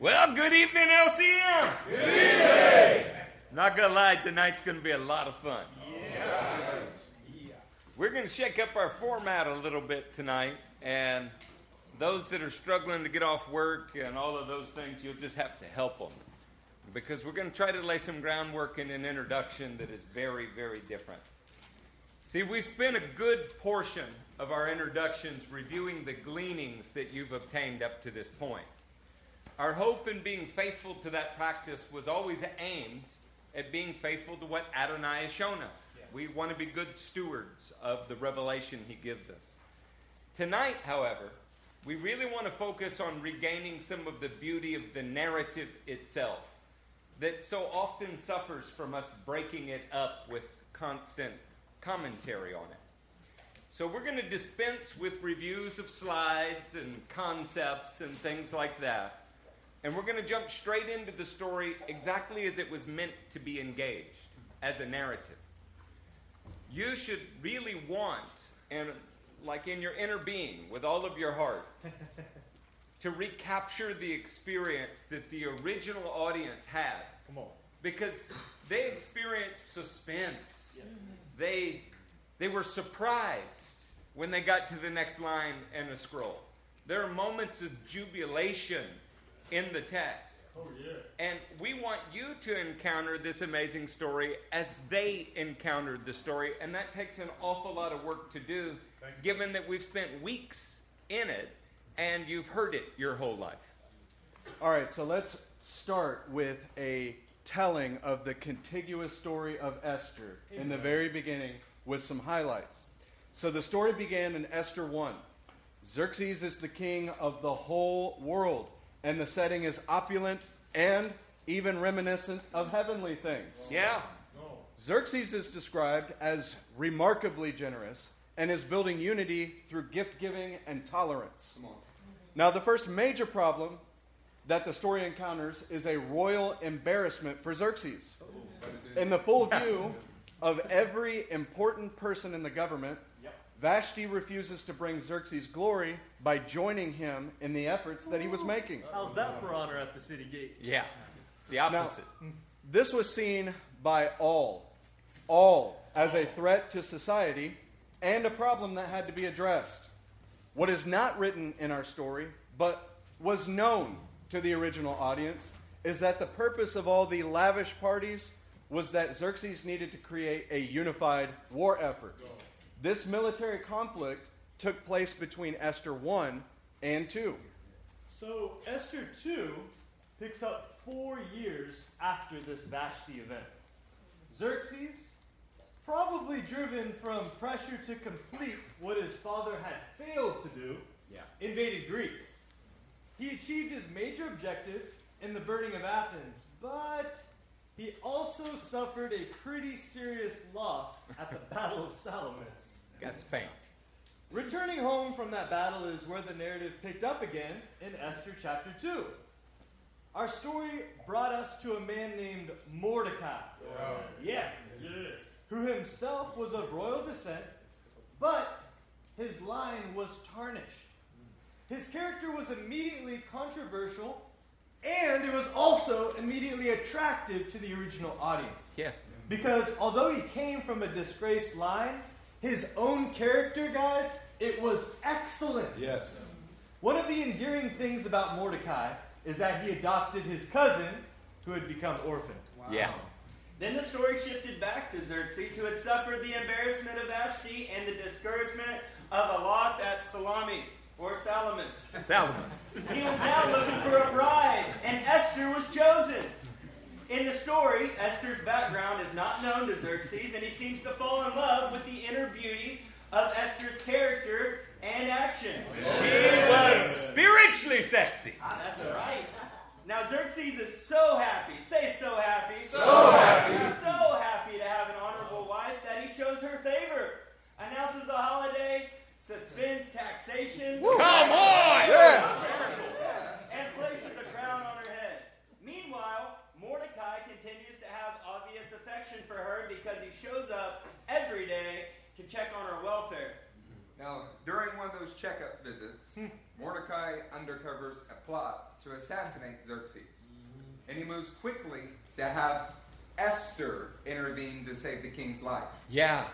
Well, good evening, LCM. Good evening. Not gonna lie, tonight's gonna be a lot of fun. We're gonna shake up our format a little bit tonight, and those that are struggling to get off work and all of those things, you'll just have to help them. Because we're gonna try to lay some groundwork in an introduction that is very, very different. See, we've spent a good portion of our introductions reviewing the gleanings that you've obtained up to this point. Our hope in being faithful to that practice was always aimed at being faithful to what Adonai has shown us. We want to be good stewards of the revelation he gives us. Tonight, however, we really want to focus on regaining some of the beauty of the narrative itself that so often suffers from us breaking it up with constant commentary on it. So we're going to dispense with reviews of slides and concepts and things like that. And we're going to jump straight into the story exactly as it was meant to be engaged, as a narrative. You should really want, and like in your inner being, with all of your heart, to recapture the experience that the original audience had. Come on. Because they experienced suspense. They, they were surprised when they got to the next line in the scroll. There are moments of jubilation in the text. Oh, yeah. And we want you to encounter this amazing story as they encountered the story. And that takes an awful lot of work to do, given that we've spent weeks in it and you've heard it your whole life. All right, so let's start with a telling of the contiguous story of Esther in the very beginning with some highlights. So the story began in Esther 1. Xerxes is the king of the whole world, and the setting is opulent and even reminiscent of heavenly things. Yeah. Xerxes is described as remarkably generous and is building unity through gift giving and tolerance. Now, the first major problem that the story encounters is a royal embarrassment for Xerxes. Oh, in the full view of every important person in the government, Vashti refuses to bring Xerxes glory by joining him in the efforts that he was making. How's that for honor at the city gate? Yeah. It's the opposite. This was seen by all, all, as a threat to society and a problem that had to be addressed. What is not written in our story, but was known to the original audience, is that the purpose of all the lavish parties was that Xerxes needed to create a unified war effort. This military conflict took place between Esther 1 and 2. So Esther 2 picks up four years after this Vashti event. Xerxes, probably driven from pressure to complete what his father had failed to do, Yeah. invaded Greece. He achieved his major objective in the burning of Athens, but he also suffered a pretty serious loss at the Battle of Salamis. Got spanked. Returning home from that battle is where the narrative picked up again in Esther chapter 2. Our story brought us to a man named Mordecai. Yeah. Who himself was of royal descent, but his line was tarnished. His character was immediately controversial, and it was also immediately attractive to the original audience. Yeah. Because although he came from a disgraced line, his own character, guys, it was excellent. Yes. One of the endearing things about Mordecai is that he adopted his cousin, who had become orphaned. Yeah. Then the story shifted back to Xerxes, who had suffered the embarrassment of Vashti and the discouragement of a loss at Salamis, or Salamis. Salamis. He was now looking for a bride, and Esther was chosen. In the story, Esther's background is not known to Xerxes, and he seems to fall in love with the inner beauty of Esther's character and action. She was spiritually sexy. Ah, That's right. Now Xerxes is so happy. Say so happy. So happy. So happy to have an honorable wife that he shows her favor. Announces a holiday, suspends taxation. Come on! And places a crown on her head. Meanwhile, Mordecai continues to have obvious affection for her because he shows up every day to check on her welfare. Now, during one of those checkup visits, Mordecai Mordecai undercovers a plot to assassinate Xerxes. And he moves quickly to have Esther intervene to save the king's life. Yeah.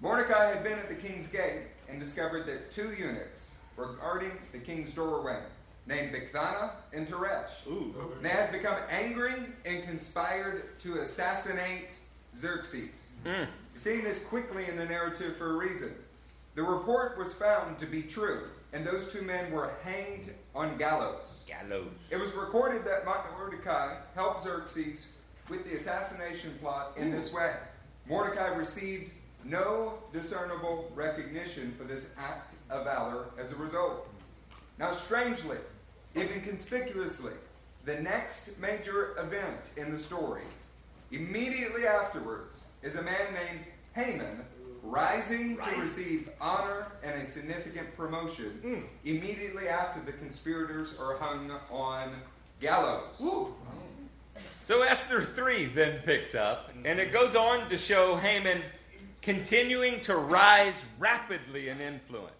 Mordecai had been at the king's gate and discovered that two eunuchs were guarding the king's doorway, named Bigthana and Teresh. Ooh. They had become angry and conspired to assassinate Xerxes. Mm. You're seeing this quickly in the narrative for a reason. The report was found to be true, and those two men were hanged on gallows. Gallows. It was recorded that Mordecai helped Xerxes with the assassination plot in this way. Mordecai received no discernible recognition for this act of valor as a result. Now, strangely, even conspicuously, the next major event in the story, immediately afterwards, is a man named Haman rising to receive honor and a significant promotion hmm. immediately after the conspirators are hung on gallows. So Esther 3 then picks up, and it goes on to show Haman continuing to rise rapidly in influence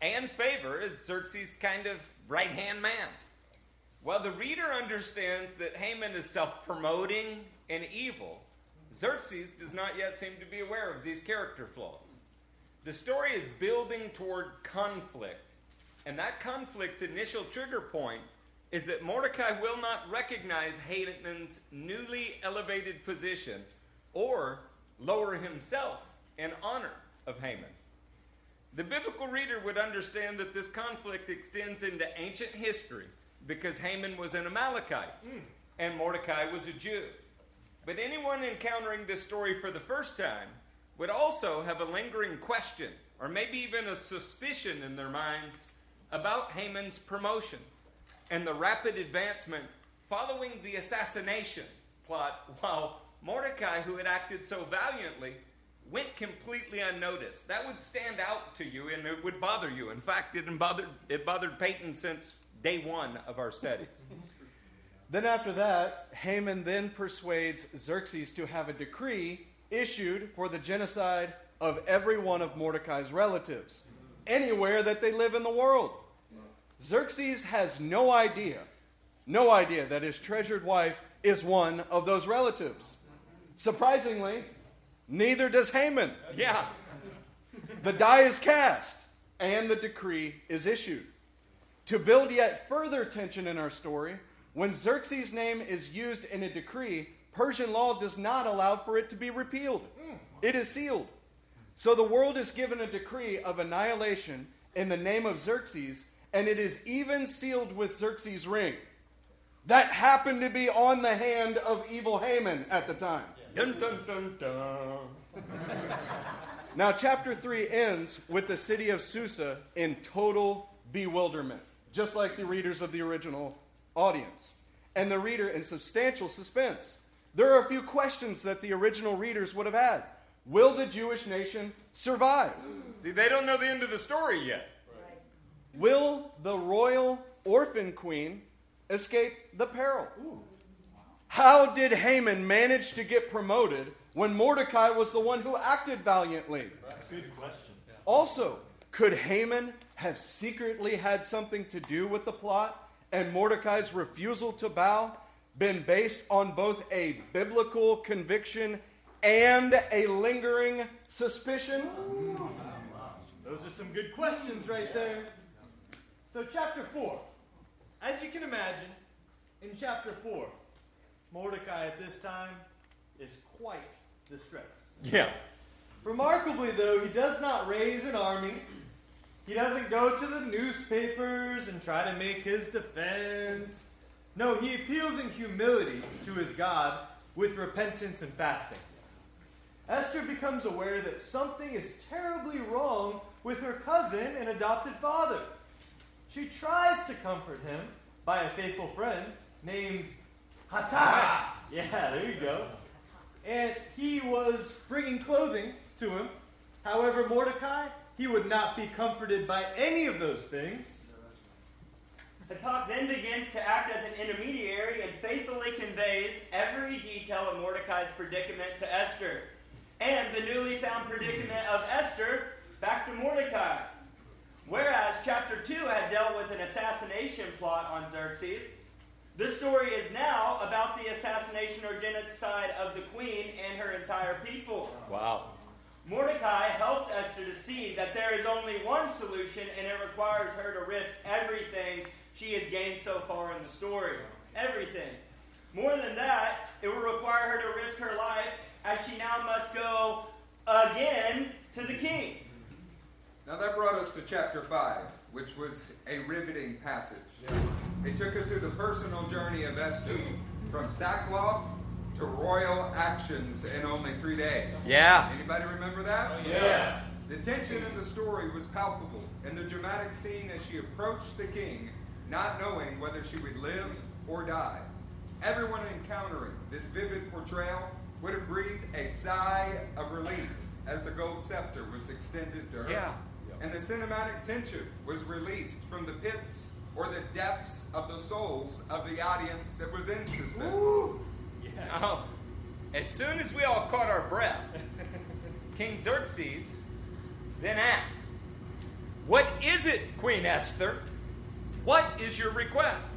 and favor as Xerxes' kind of right hand man. While the reader understands that Haman is self promoting and evil, Xerxes does not yet seem to be aware of these character flaws. The story is building toward conflict, and that conflict's initial trigger point is that Mordecai will not recognize Haman's newly elevated position or lower himself in honor of Haman. The biblical reader would understand that this conflict extends into ancient history because Haman was an Amalekite and Mordecai was a Jew. But anyone encountering this story for the first time would also have a lingering question, or maybe even a suspicion in their minds, about Haman's promotion and the rapid advancement following the assassination plot, while Mordecai, who had acted so valiantly, went completely unnoticed. That would stand out to you and it would bother you. In fact, it bothered, it bothered Peyton since day one of our studies. Then after that, Haman then persuades Xerxes to have a decree issued for the genocide of every one of Mordecai's relatives, anywhere that they live in the world. Xerxes has no idea, no idea that his treasured wife is one of those relatives. Surprisingly, neither does Haman. yeah. The die is cast, and the decree is issued. To build yet further tension in our story, when Xerxes' name is used in a decree, Persian law does not allow for it to be repealed. It is sealed. So the world is given a decree of annihilation in the name of Xerxes, and it is even sealed with Xerxes' ring. That happened to be on the hand of evil Haman at the time. Dun, dun, dun, dun. Now, chapter 3 ends with the city of Susa in total bewilderment, just like the readers of the original audience, and the reader in substantial suspense. There are a few questions that the original readers would have had. Will the Jewish nation survive? See, they don't know the end of the story yet. Will the royal orphan queen escape the peril? How did Haman manage to get promoted when Mordecai was the one who acted valiantly? Good question. Also, could Haman have secretly had something to do with the plot and Mordecai's refusal to bow been based on both a biblical conviction and a lingering suspicion? Those are some good questions right there. So, chapter 4. As you can imagine, in chapter 4, Mordecai at this time is quite distressed. Yeah. Remarkably, though, he does not raise an army. He doesn't go to the newspapers and try to make his defense. No, he appeals in humility to his God with repentance and fasting. Esther becomes aware that something is terribly wrong with her cousin and adopted father. She tries to comfort him by a faithful friend named Hattah. Yeah, there you go. And he was bringing clothing to him. However, Mordecai, he would not be comforted by any of those things. Hatak then begins to act as an intermediary and faithfully conveys every detail of Mordecai's predicament to Esther, and the newly found predicament of Esther back to Mordecai. Whereas chapter 2 had dealt with an assassination plot on Xerxes, this story is now about the assassination or genocide of the queen and her entire people. Wow. Mordecai helps Esther to see that there is only one solution, and it requires her to risk everything she has gained so far in the story. Everything. More than that, it will require her to risk her life as she now must go again to the king. Now that brought us to chapter 5, which was a riveting passage. It took us through the personal journey of Esther from sackcloth to royal actions in only three days. Yeah. Anybody remember that? Oh, yes. The tension in the story was palpable in the dramatic scene as she approached the king, not knowing whether she would live or die. Everyone encountering this vivid portrayal would have breathed a sigh of relief as the gold scepter was extended to her. Yeah. And the cinematic tension was released from the pits or the depths of the souls of the audience that was in suspense. Now, oh. as soon as we all caught our breath, King Xerxes then asked, What is it, Queen Esther? What is your request?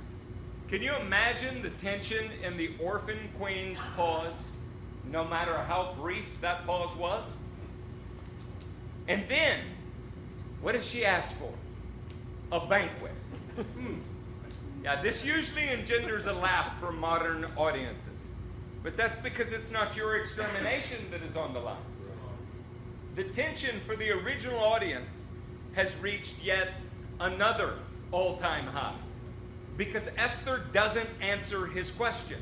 Can you imagine the tension in the orphan queen's pause, no matter how brief that pause was? And then, what does she ask for? A banquet. Yeah, this usually engenders a laugh from modern audiences. But that's because it's not your extermination that is on the line. The tension for the original audience has reached yet another all time high because Esther doesn't answer his question.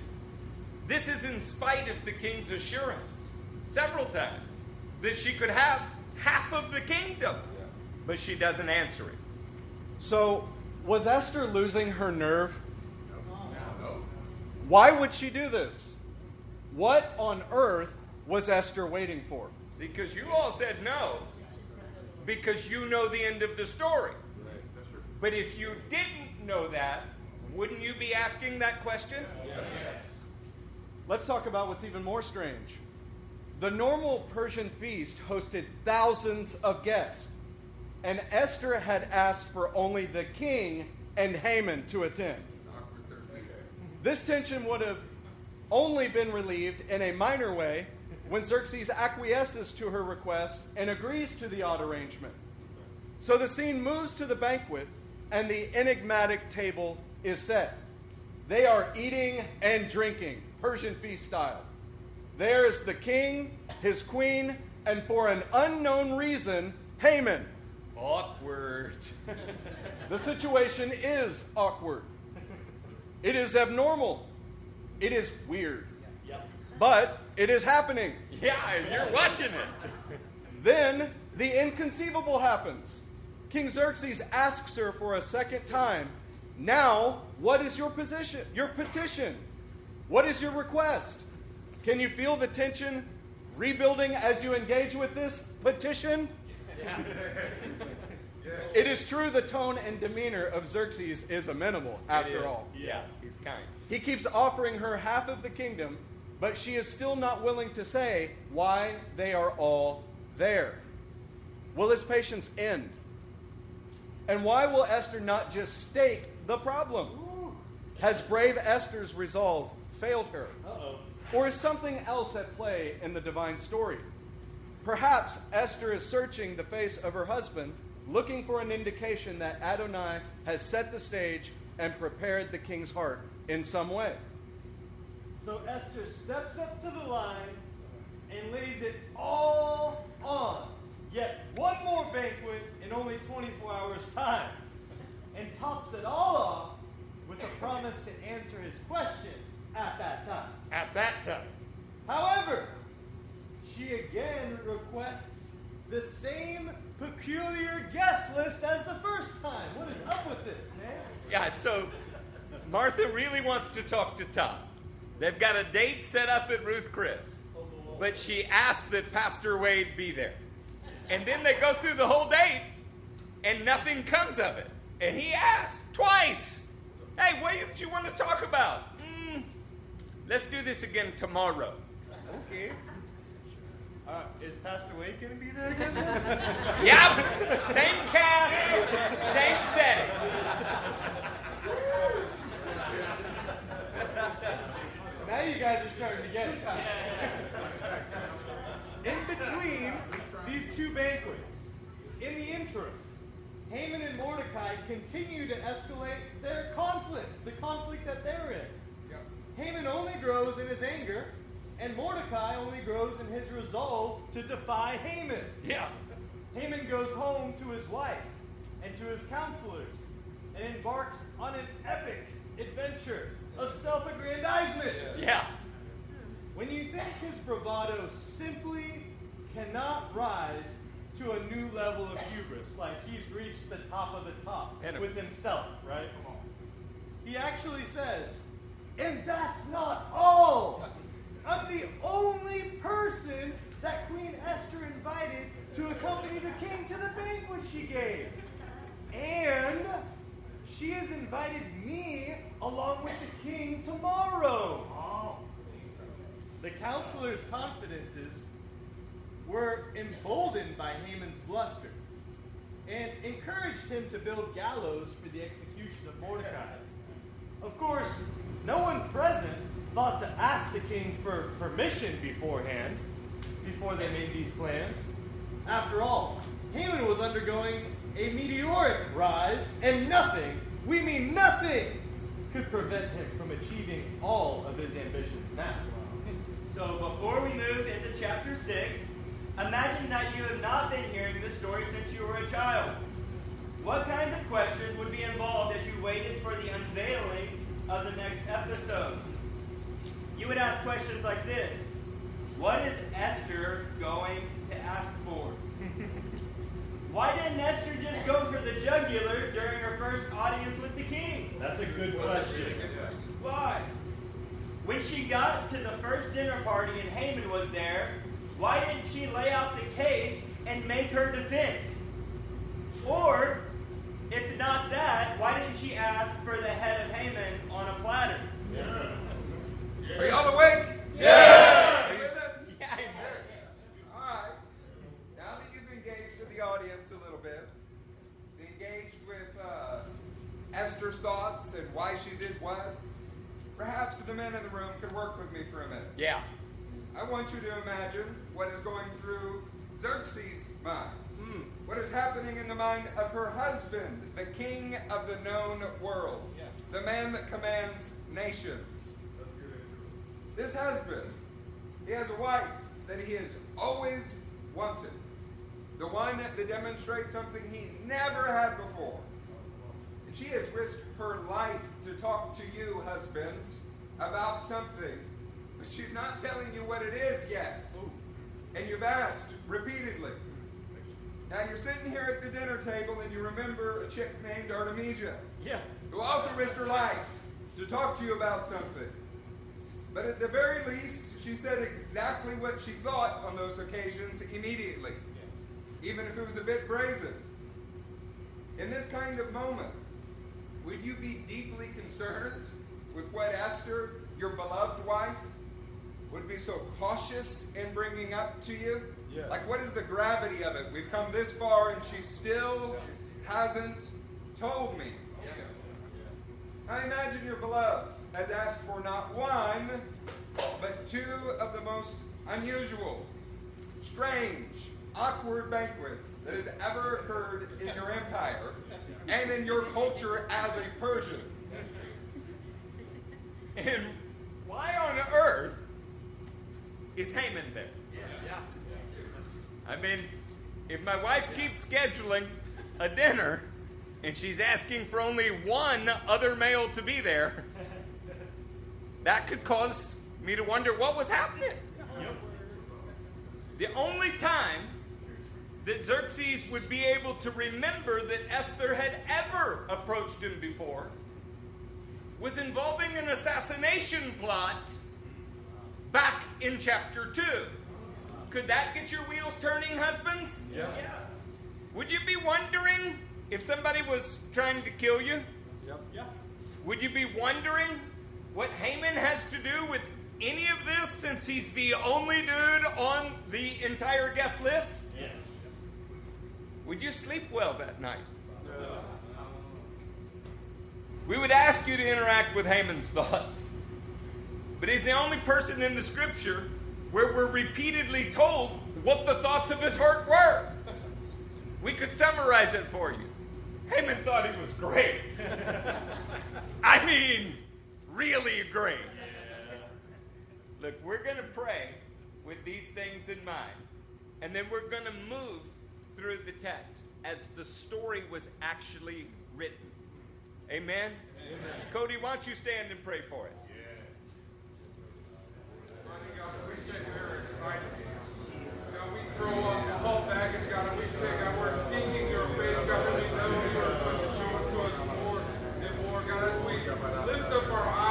This is in spite of the king's assurance several times that she could have half of the kingdom, but she doesn't answer it. So, was Esther losing her nerve? Why would she do this? What on earth was Esther waiting for? See, because you all said no, because you know the end of the story. But if you didn't know that, wouldn't you be asking that question? Yes. Let's talk about what's even more strange. The normal Persian feast hosted thousands of guests, and Esther had asked for only the king and Haman to attend. This tension would have only been relieved in a minor way when Xerxes acquiesces to her request and agrees to the odd arrangement. So the scene moves to the banquet, and the enigmatic table is set. They are eating and drinking, Persian feast style. There is the king, his queen, and for an unknown reason, Haman. Awkward. The situation is awkward. It is abnormal. It is weird. But it is happening. Yeah, you're watching it. Then the inconceivable happens. King Xerxes asks her for a second time, Now, what is your position? Your petition? What is your request? Can you feel the tension rebuilding as you engage with this petition? It is true the tone and demeanor of Xerxes is amenable, after is. all. Yeah, he's kind. He keeps offering her half of the kingdom, but she is still not willing to say why they are all there. Will his patience end? And why will Esther not just state the problem? Has brave Esther's resolve failed her? Or is something else at play in the divine story? Perhaps Esther is searching the face of her husband, looking for an indication that Adonai has set the stage and prepared the king's heart in some way. So Esther steps up to the line and lays it all on yet one more banquet in only 24 hours' time, and tops it all off with a promise to answer his question at that time. At that time. However, she again requests the same peculiar guest list as the first time. What is up with this, man? Yeah, so Martha really wants to talk to Tom. They've got a date set up at Ruth Chris, but she asked that Pastor Wade be there. And then they go through the whole date, and nothing comes of it. And he asks twice, Hey, what do you want to talk about? "Mm, let's do this again tomorrow. Okay. Uh, is Pastor Wade going to be there again? Yep. Same cast, same setting. now you guys are starting to get it. In between these two banquets, in the interim, Haman and Mordecai continue to escalate their conflict, the conflict that they're in. Haman only grows in his anger, and Mordecai only grows in his resolve to defy Haman. Yeah. Haman goes home to his wife and to his counselors and embarks on an epic adventure of self aggrandizement. Yeah. When you think his bravado simply cannot rise to a new level of hubris, like he's reached the top of the top him. with himself, right? He actually says, and that's not all. I'm the only person that Queen Esther invited to accompany the king to the banquet she gave. And she has invited me along with the king tomorrow. The counselor's confidences were emboldened by Haman's bluster and encouraged him to build gallows for the execution of Mordecai. Of course, no one present thought to ask the king for permission beforehand, before they made these plans. After all, Haman was undergoing a meteoric rise, and nothing, we mean nothing, could prevent him from achieving all of his ambitions now. So before we move into chapter 6, imagine that you have not been hearing this story since you were a child. What kind of questions would be involved as you waited for the unveiling of the next episode? You would ask questions like this What is Esther going to ask for? Why didn't Esther just go for the jugular during her first audience with the king? That's a good question. Why? When she got to the first dinner party and Haman was there, why didn't she lay out the case and make her defense? Or, if not that, why didn't she ask for the head of Haman on a platter? Are y'all awake? Yeah! Are you with us? Yeah, I'm here. All right. Now that you've engaged with the audience a little bit, engaged with uh, Esther's thoughts and why she did what, perhaps the men in the room could work with me for a minute. Yeah. I want you to imagine what is going through Xerxes' mind. What is happening in the mind of her husband, the king of the known world, the man that commands nations. This husband, he has a wife that he has always wanted. The one that demonstrates something he never had before. And she has risked her life to talk to you, husband, about something. But she's not telling you what it is yet. And you've asked repeatedly. Now you're sitting here at the dinner table and you remember a chick named Artemisia Yeah. who also risked her life to talk to you about something. But at the very least, she said exactly what she thought on those occasions immediately, even if it was a bit brazen. In this kind of moment, would you be deeply concerned with what Esther, your beloved wife, would be so cautious in bringing up to you? Yeah. Like, what is the gravity of it? We've come this far and she still hasn't told me. I imagine your beloved has asked for not one, but two of the most unusual, strange, awkward banquets that has ever occurred in your empire and in your culture as a Persian. And why on earth is Haman there? I mean, if my wife keeps scheduling a dinner and she's asking for only one other male to be there, that could cause me to wonder what was happening. The only time that Xerxes would be able to remember that Esther had ever approached him before was involving an assassination plot back in chapter 2. Could that get your wheels turning, husbands? Yeah. Would you be wondering if somebody was trying to kill you? Yep. Yeah. Would you be wondering what Haman has to do with any of this since he's the only dude on the entire guest list? Yes. Would you sleep well that night? We would ask you to interact with Haman's thoughts. But he's the only person in the scripture where we're repeatedly told what the thoughts of his heart were. We could summarize it for you. Haman thought he was great. I mean, really great. Look, we're going to pray with these things in mind. And then we're going to move through the text as the story was actually written. Amen? Amen. Cody, why don't you stand and pray for us? Mighty God, uh, we say we're excited. God, we throw up the whole baggage, God, and we say, God, we're seeking your face, God, and we know you are going to show it to us more and more. God, as we lift up our eyes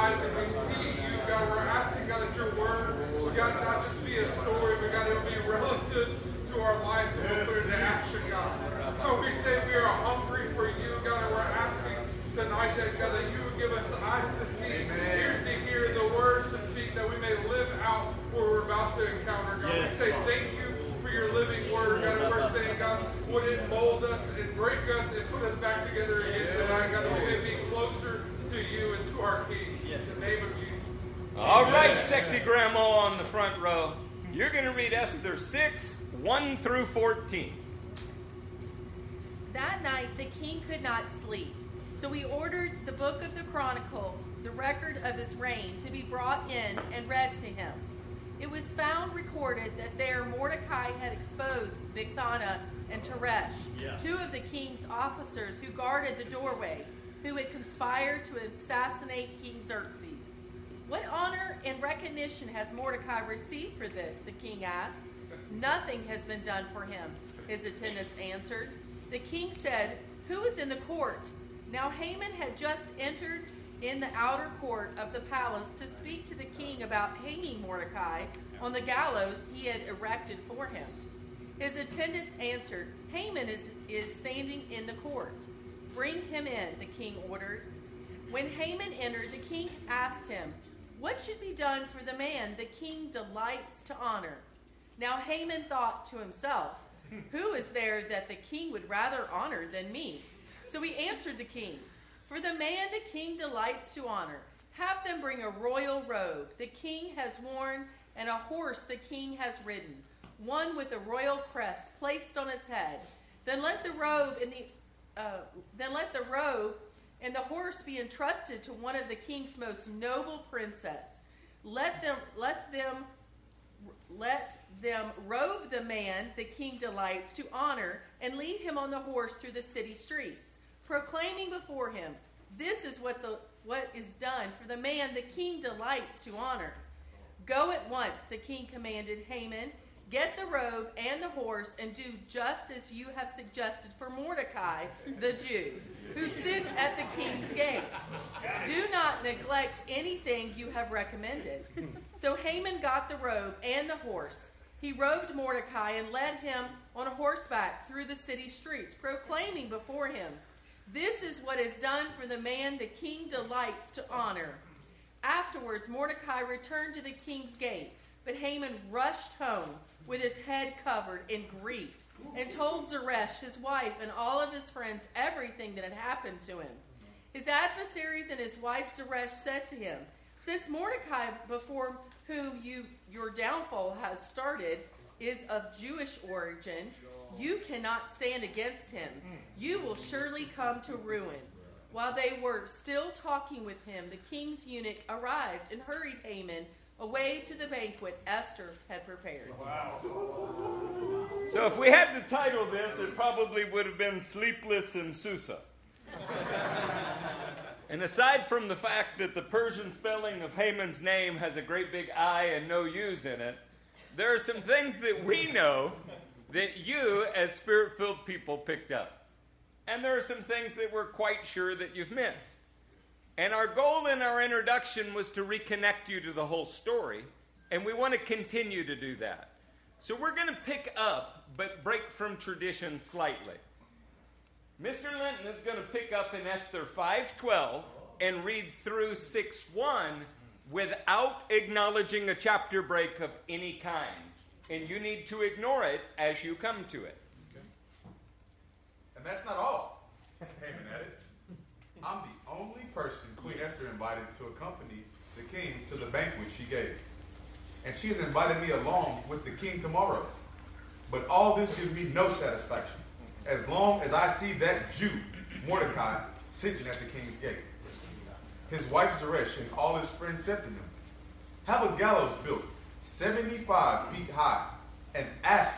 see you, God, we're asking, God, that your word, God, not just be a story, but God, it'll be relative to our lives and we'll put it into action, God. God, we say we are hungry for you, God, and we're asking tonight that, God, that you would give us eyes to see, ears to hear, the words to speak, that we may live out what we're about to encounter, God. We say thank you for your living word, God, and we're saying, God, would it mold us and break us and put us back together again tonight, God, that we may be closer to you and to our King. In the name of Jesus. All right, sexy grandma on the front row. You're going to read Esther 6, 1 through 14. That night the king could not sleep. So he ordered the book of the Chronicles, the record of his reign, to be brought in and read to him. It was found recorded that there Mordecai had exposed Bigthana and Teresh, Yeah. two of the king's officers who guarded the doorway, who had conspired to assassinate King Xerxes. What honor and recognition has Mordecai received for this? The king asked. Nothing has been done for him, his attendants answered. The king said, Who is in the court? Now Haman had just entered in the outer court of the palace to speak to the king about hanging Mordecai on the gallows he had erected for him. His attendants answered, Haman is, is standing in the court. Bring him in, the king ordered. When Haman entered, the king asked him, What should be done for the man the king delights to honor? Now Haman thought to himself, Who is there that the king would rather honor than me? So he answered the king, For the man the king delights to honor, have them bring a royal robe the king has worn and a horse the king has ridden, one with a royal crest placed on its head. Then let the robe and the uh, then let the robe and the horse be entrusted to one of the king's most noble princess. Let them let them let them robe the man the king delights to honor and lead him on the horse through the city streets, proclaiming before him, This is what the what is done for the man the king delights to honor. Go at once, the king commanded Haman. Get the robe and the horse and do just as you have suggested for Mordecai, the Jew, who sits at the king's gate. Do not neglect anything you have recommended. So Haman got the robe and the horse. He robed Mordecai and led him on horseback through the city streets, proclaiming before him, This is what is done for the man the king delights to honor. Afterwards, Mordecai returned to the king's gate, but Haman rushed home with his head covered in grief and told Zeresh, his wife, and all of his friends everything that had happened to him. His adversaries and his wife Zeresh said to him, Since Mordecai, before whom you, your downfall has started, is of Jewish origin, you cannot stand against him. You will surely come to ruin. While they were still talking with him, the king's eunuch arrived and hurried Haman away to the banquet Esther had prepared. Wow. So if we had to title this, it probably would have been Sleepless in Susa. and aside from the fact that the Persian spelling of Haman's name has a great big I and no U's in it, there are some things that we know that you, as spirit filled people, picked up. And there are some things that we're quite sure that you've missed. And our goal in our introduction was to reconnect you to the whole story, and we want to continue to do that. So we're going to pick up, but break from tradition slightly. Mr. Linton is going to pick up in Esther 5:12 and read through 6:1 without acknowledging a chapter break of any kind. And you need to ignore it as you come to it. And that's not all. I'm the person Queen Esther invited to accompany the king to the banquet she gave. And she has invited me along with the king tomorrow. But all this gives me no satisfaction, as long as I see that Jew, Mordecai, sitting at the king's gate. His wife Zeresh and all his friends said to him, Have a gallows built 75 feet high, and ask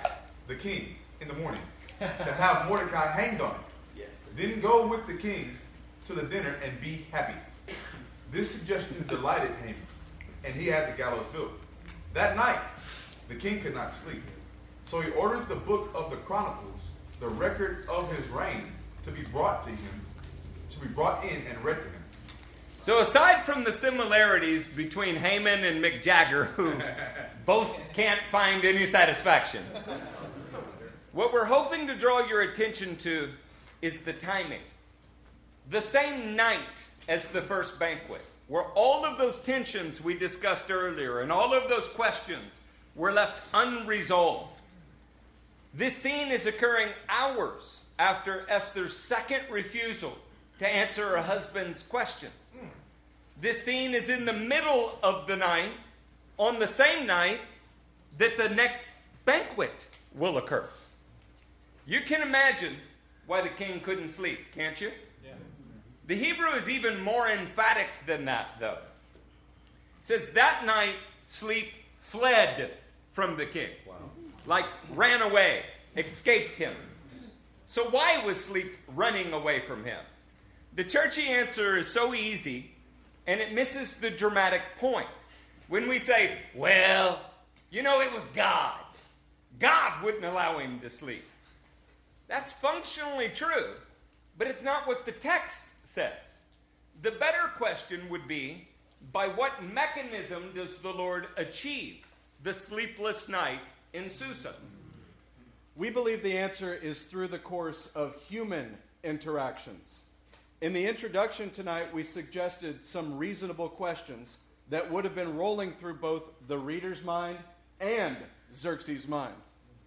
the king in the morning to have Mordecai hanged on it. Then go with the king to the dinner and be happy. This suggestion delighted Haman, and he had the gallows built. That night, the king could not sleep. So he ordered the book of the Chronicles, the record of his reign, to be brought to him, to be brought in and read to him. So, aside from the similarities between Haman and Mick Jagger, who both can't find any satisfaction, what we're hoping to draw your attention to is the timing. The same night as the first banquet, where all of those tensions we discussed earlier and all of those questions were left unresolved. This scene is occurring hours after Esther's second refusal to answer her husband's questions. This scene is in the middle of the night, on the same night that the next banquet will occur. You can imagine why the king couldn't sleep, can't you? The Hebrew is even more emphatic than that, though. It says that night sleep fled from the king. Wow. Like ran away, escaped him. So why was sleep running away from him? The churchy answer is so easy and it misses the dramatic point. When we say, well, you know, it was God, God wouldn't allow him to sleep. That's functionally true, but it's not what the text says. The better question would be by what mechanism does the Lord achieve the sleepless night in Susa? We believe the answer is through the course of human interactions. In the introduction tonight, we suggested some reasonable questions that would have been rolling through both the reader's mind and Xerxes' mind.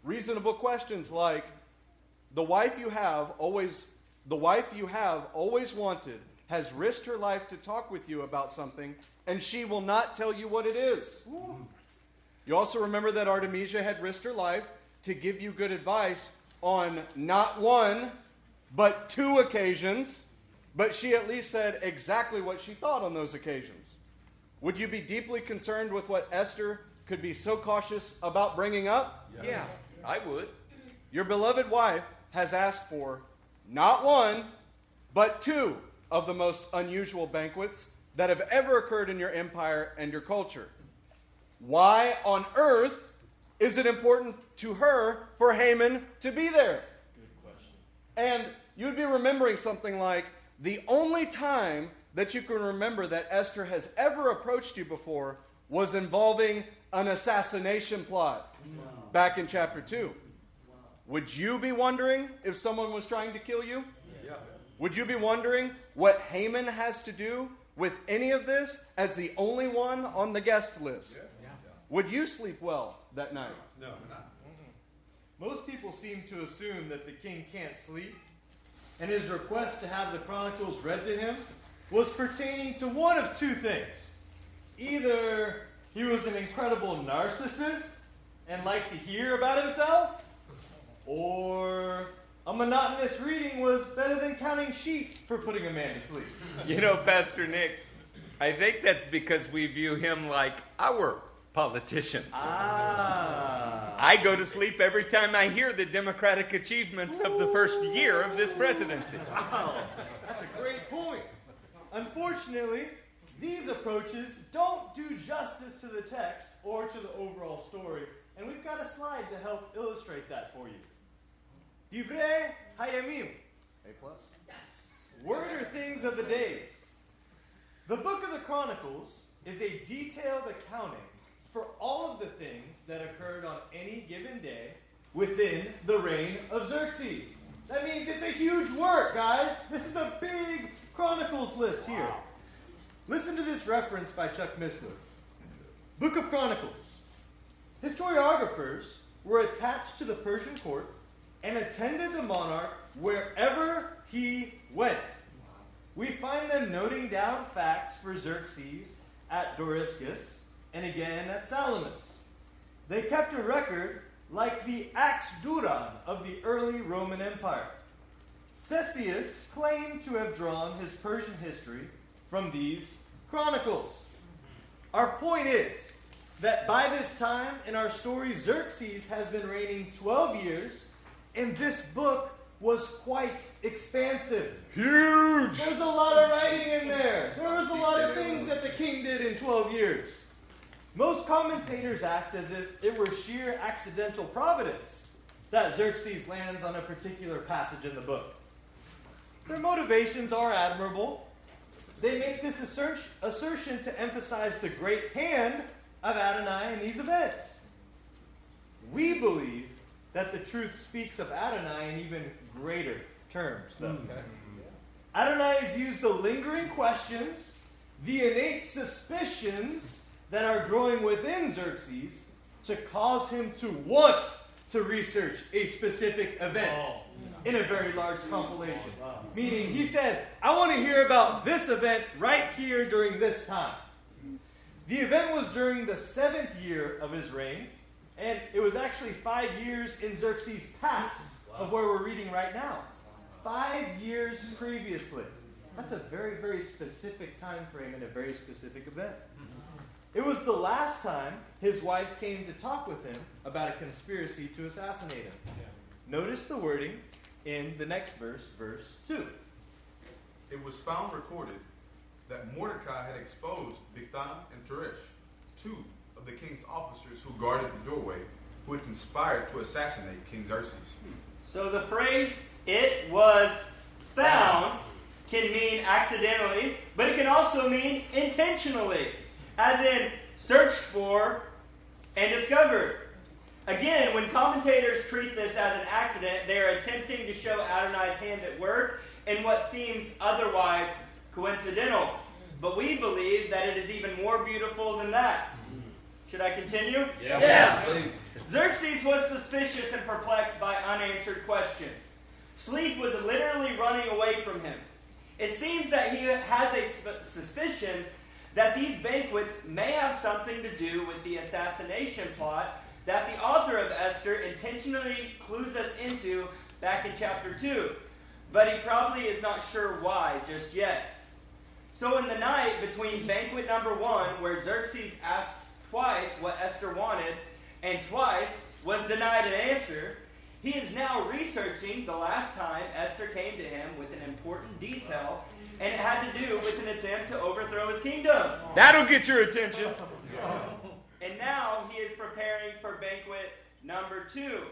Reasonable questions like the wife you have always the wife you have always wanted has risked her life to talk with you about something and she will not tell you what it is. You also remember that Artemisia had risked her life to give you good advice on not one but two occasions but she at least said exactly what she thought on those occasions. Would you be deeply concerned with what Esther could be so cautious about bringing up? Yeah, I would. Your beloved wife has asked for not one, but two of the most unusual banquets that have ever occurred in your empire and your culture. Why on earth is it important to her for Haman to be there? Good question. And you'd be remembering something like the only time that you can remember that Esther has ever approached you before was involving an assassination plot wow. back in chapter 2. Wow. Would you be wondering if someone was trying to kill you? Yeah. Would you be wondering what Haman has to do with any of this as the only one on the guest list? Yeah. Would you sleep well that night? No, not. Most people seem to assume that the king can't sleep and his request to have the Chronicles read to him was pertaining to one of two things. Either he was an incredible narcissist and liked to hear about himself, or a monotonous reading was better than counting sheep for putting a man to sleep. You know, Pastor Nick, I think that's because we view him like our politicians. Ah. I go to sleep every time I hear the Democratic achievements of the first year of this presidency. Wow, that's a great point. Unfortunately, these approaches don't do justice to the text or to the overall story, and we've got a slide to help illustrate that for you. Divrei Hayamim. A plus. Yes. Word or things of the days. The book of the Chronicles is a detailed accounting for all of the things that occurred on any given day within the reign of Xerxes. That means it's a huge work, guys. This is a big Chronicles list here. Listen to this reference by Chuck Missler Book of Chronicles. Historiographers were attached to the Persian court and attended the monarch wherever he went. We find them noting down facts for Xerxes at Doriscus and again at Salamis. They kept a record like the Acta Diurna of the early Roman Empire. Ctesias claimed to have drawn his Persian history from these chronicles. Our point is that by this time in our story, Xerxes has been reigning 12 years, and this book was quite expansive. Huge! There's a lot of writing in there. There was a lot of things that the king did in 12 years. Most commentators act as if it were sheer accidental providence that Xerxes lands on a particular passage in the book. Their motivations are admirable. They make this assertion to emphasize the great hand of Adonai in these events. We believe that the truth speaks of Adonai in even greater terms, though. Mm. Okay. Adonai has used the lingering questions, the innate suspicions that are growing within Xerxes to cause him to want to research a specific event oh. in a very large compilation. Oh, wow. Meaning, he said, I want to hear about this event right here during this time. The event was during the seventh year of his reign, and it was actually five years in Xerxes' past wow. of where we're reading right now. Five years previously. That's a very, very specific time frame and a very specific event. It was the last time his wife came to talk with him about a conspiracy to assassinate him. Yeah. Notice the wording in the next verse, verse 2. It was found recorded that Mordecai had exposed Bigthan and Teresh, two of the king's officers who guarded the doorway, who had conspired to assassinate King Xerxes. So the phrase, it was found, can mean accidentally, but it can also mean intentionally, as in searched for and discovered. Again, when commentators treat this as an accident, they are attempting to show Adonai's hand at work in what seems otherwise coincidental. But we believe that it is even more beautiful than that. Should I continue? Yeah. Yes. Xerxes was suspicious and perplexed by unanswered questions. Sleep was literally running away from him. It seems that he has a suspicion that these banquets may have something to do with the assassination plot that the author of Esther intentionally clues us into back in chapter 2. But he probably is not sure why just yet. So, in the night between banquet number one, where Xerxes asks twice what Esther wanted and twice was denied an answer, he is now researching the last time Esther came to him with an important detail, and it had to do with an attempt to overthrow his kingdom. That'll get your attention. and now he is preparing for banquet number two.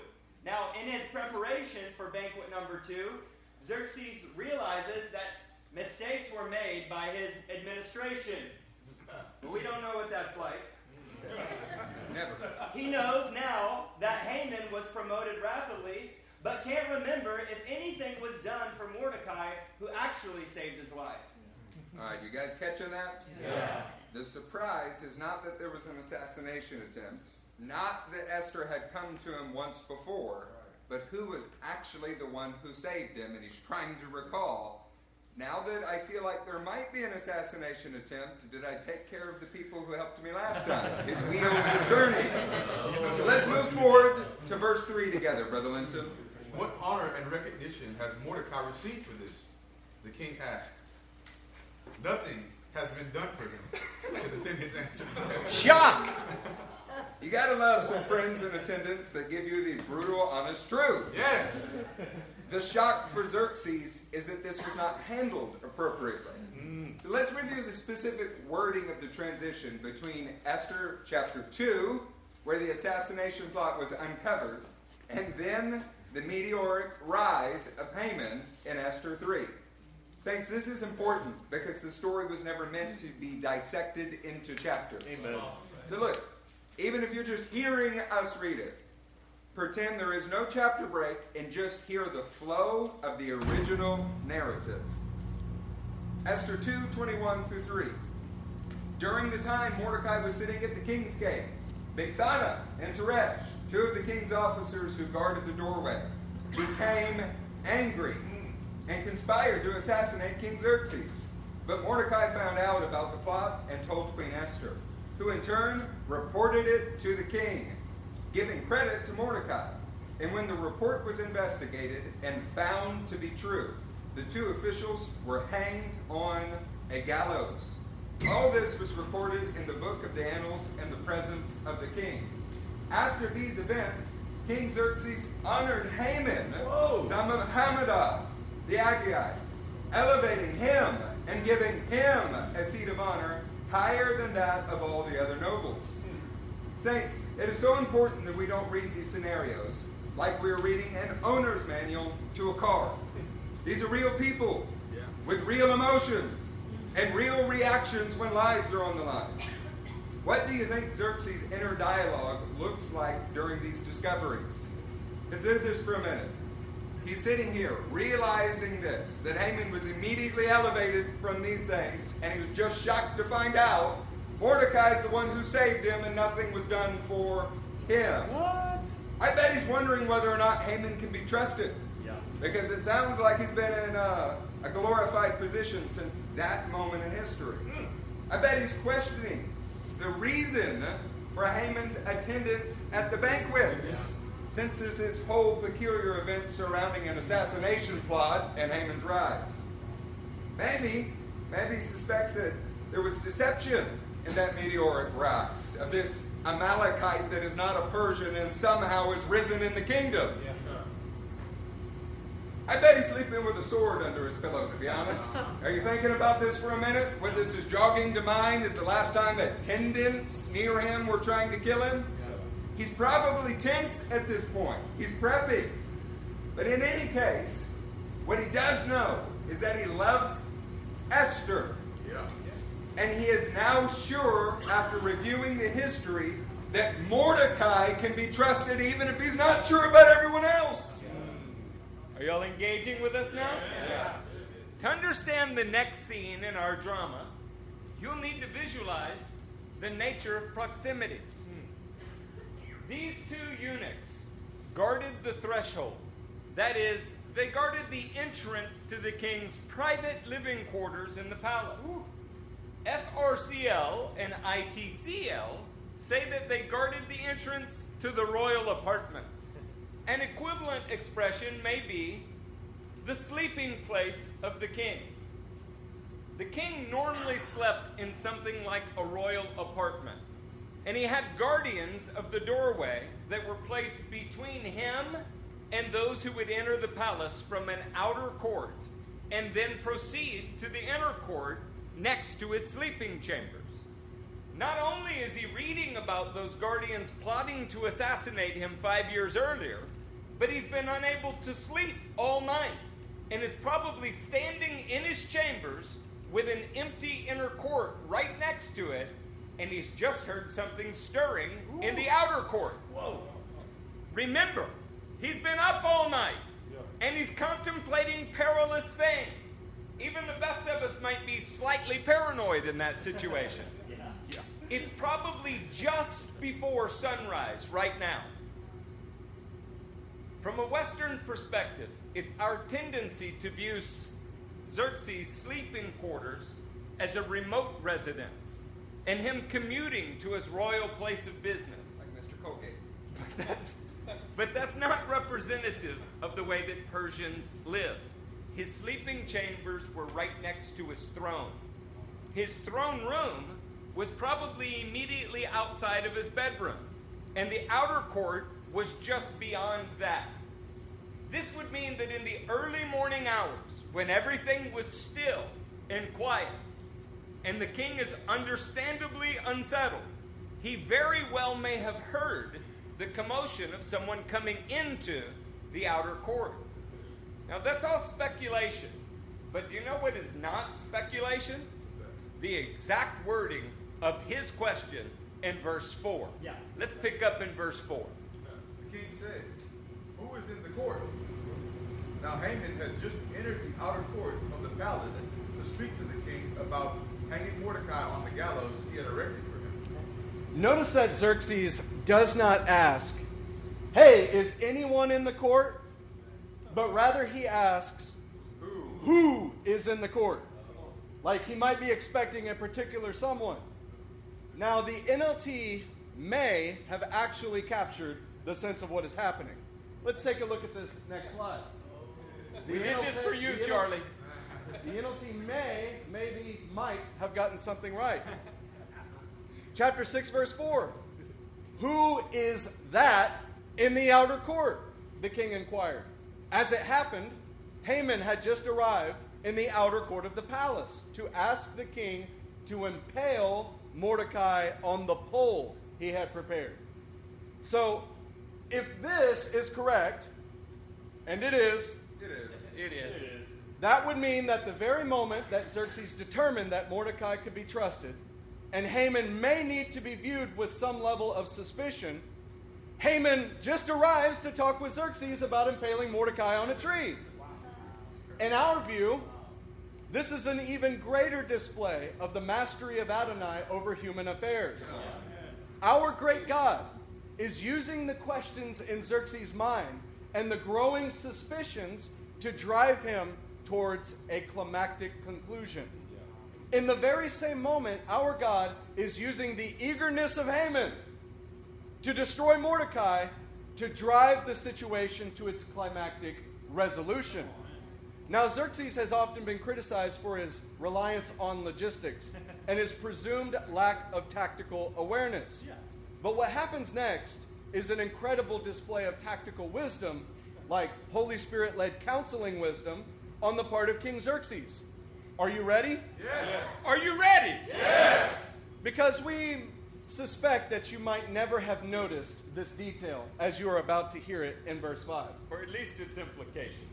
Now, in his preparation for banquet number two, Xerxes realizes that Mistakes were made by his administration. But we don't know what that's like. Never. He knows now that Haman was promoted rapidly, but can't remember if anything was done for Mordecai, who actually saved his life. All right, you guys catching that? Yes. The surprise is not that there was an assassination attempt, not that Esther had come to him once before, but who was actually the one who saved him, and he's trying to recall now that I feel like there might be an assassination attempt, did I take care of the people who helped me last time? His wheel is turning. So let's move forward to verse 3 together, Brother Linton. What honor and recognition has Mordecai received for this? The king asked. Nothing has been done for him. His attendants answered. Shock! You gotta love some friends in attendance that give you the brutal, honest truth. Yes. The shock for Xerxes is that this was not handled appropriately. Mm. So let's review the specific wording of the transition between Esther chapter 2, where the assassination plot was uncovered, and then the meteoric rise of Haman in Esther 3. Saints, this is important because the story was never meant to be dissected into chapters. Amen. So look, even if you're just hearing us read it, pretend there is no chapter break and just hear the flow of the original narrative. Esther 2 21 through 3. during the time Mordecai was sitting at the king's gate, Bigthana and Teresh, two of the king's officers who guarded the doorway, became angry and conspired to assassinate King Xerxes. But Mordecai found out about the plot and told Queen Esther, who in turn reported it to the king, giving credit to Mordecai. And when the report was investigated and found to be true, the two officials were hanged on a gallows. All this was recorded in the book of the annals in the presence of the king. After these events, King Xerxes honored Haman, son of Hammedatha, the Agagite, elevating him and giving him a seat of honor higher than that of all the other nobles. Saints, it is so important that we don't read these scenarios like we're reading an owner's manual to a car. These are real people with real emotions and real reactions when lives are on the line. What do you think Xerxes' inner dialogue looks like during these discoveries? Consider this for a minute. He's sitting here realizing this that Haman was immediately elevated from these things, and he was just shocked to find out Mordecai's the one who saved him and nothing was done for him. What? I bet he's wondering whether or not Haman can be trusted. Yeah. Because it sounds like he's been in a, a glorified position since that moment in history. Hmm. I bet he's questioning the reason for Haman's attendance at the banquets. Since there's this whole peculiar event surrounding an assassination plot and Haman's rise. Maybe, maybe he suspects that there was deception in that meteoric rise of uh, this Amalekite that is not a Persian and somehow is risen in the kingdom. I bet he's sleeping with a sword under his pillow, to be honest. Are you thinking about this for a minute? When this is jogging to mind is the last time that tendons near him were trying to kill him? He's probably tense at this point. He's prepping. But in any case, what he does know is that he loves Esther. Yeah. And he is now sure, after reviewing the history, that Mordecai can be trusted even if he's not sure about everyone else. Are y'all engaging with us now? To understand the next scene in our drama, you'll need to visualize the nature of proximities. These two eunuchs guarded the threshold. That is, they guarded the entrance to the king's private living quarters in the palace. FRCL and ITCL say that they guarded the entrance to the royal apartments. An equivalent expression may be the sleeping place of the king. The king normally slept in something like a royal apartment, and he had guardians of the doorway that were placed between him and those who would enter the palace from an outer court and then proceed to the inner court next to his sleeping chambers. Not only is he reading about those guardians plotting to assassinate him five years earlier, but he's been unable to sleep all night and is probably standing in his chambers with an empty inner court right next to it, and he's just heard something stirring in the outer court. Whoa. Remember, he's been up all night and he's contemplating perilous things. Even the best of us might be slightly paranoid in that situation. Yeah. It's probably just before sunrise right now. From a Western perspective, it's our tendency to view Xerxes' sleeping quarters as a remote residence and him commuting to his royal place of business. Like Mr. Colgate. But that's, but that's not representative of the way that Persians lived. His sleeping chambers were right next to his throne. His throne room was probably immediately outside of his bedroom, and the outer court was just beyond that. This would mean that in the early morning hours, when everything was still and quiet, and the king is understandably unsettled, he very well may have heard the commotion of someone coming into the outer court. Now, that's all speculation. But do you know what is not speculation? The exact wording of his question in verse 4. Yeah. Let's pick up in verse 4. The king said, Who is in the court? Now Haman had just entered the outer court of the palace to speak to the king about hanging Mordecai on the gallows he had erected for him. Notice that Xerxes does not ask, Hey, is anyone in the court? But rather he asks, Who is in the court? Like he might be expecting a particular someone. Now, the NLT may have actually captured the sense of what is happening. Let's take a look at this next slide. The We did this for you, the NLT Charlie. The NLT may, maybe, might have gotten something right. Chapter 6, verse 4. Who is that in the outer court? The king inquired. As it happened, Haman had just arrived in the outer court of the palace to ask the king to impale Mordecai on the pole he had prepared. So, if this is correct, and it is, It is. It is. that would mean that the very moment that Xerxes determined that Mordecai could be trusted, and Haman may need to be viewed with some level of suspicion, Haman just arrives to talk with Xerxes about impaling Mordecai on a tree. In our view, this is an even greater display of the mastery of Adonai over human affairs. Our great God is using the questions in Xerxes' mind and the growing suspicions to drive him towards a climactic conclusion. In the very same moment, our God is using the eagerness of Haman to destroy Mordecai to drive the situation to its climactic resolution. Now, Xerxes has often been criticized for his reliance on logistics and his presumed lack of tactical awareness. But what happens next is an incredible display of tactical wisdom, like Holy Spirit led counseling wisdom, on the part of King Xerxes. Are you ready? Yes. Are you ready? Yes. Because we suspect that you might never have noticed this detail as you are about to hear it in verse 5. Or at least its implications.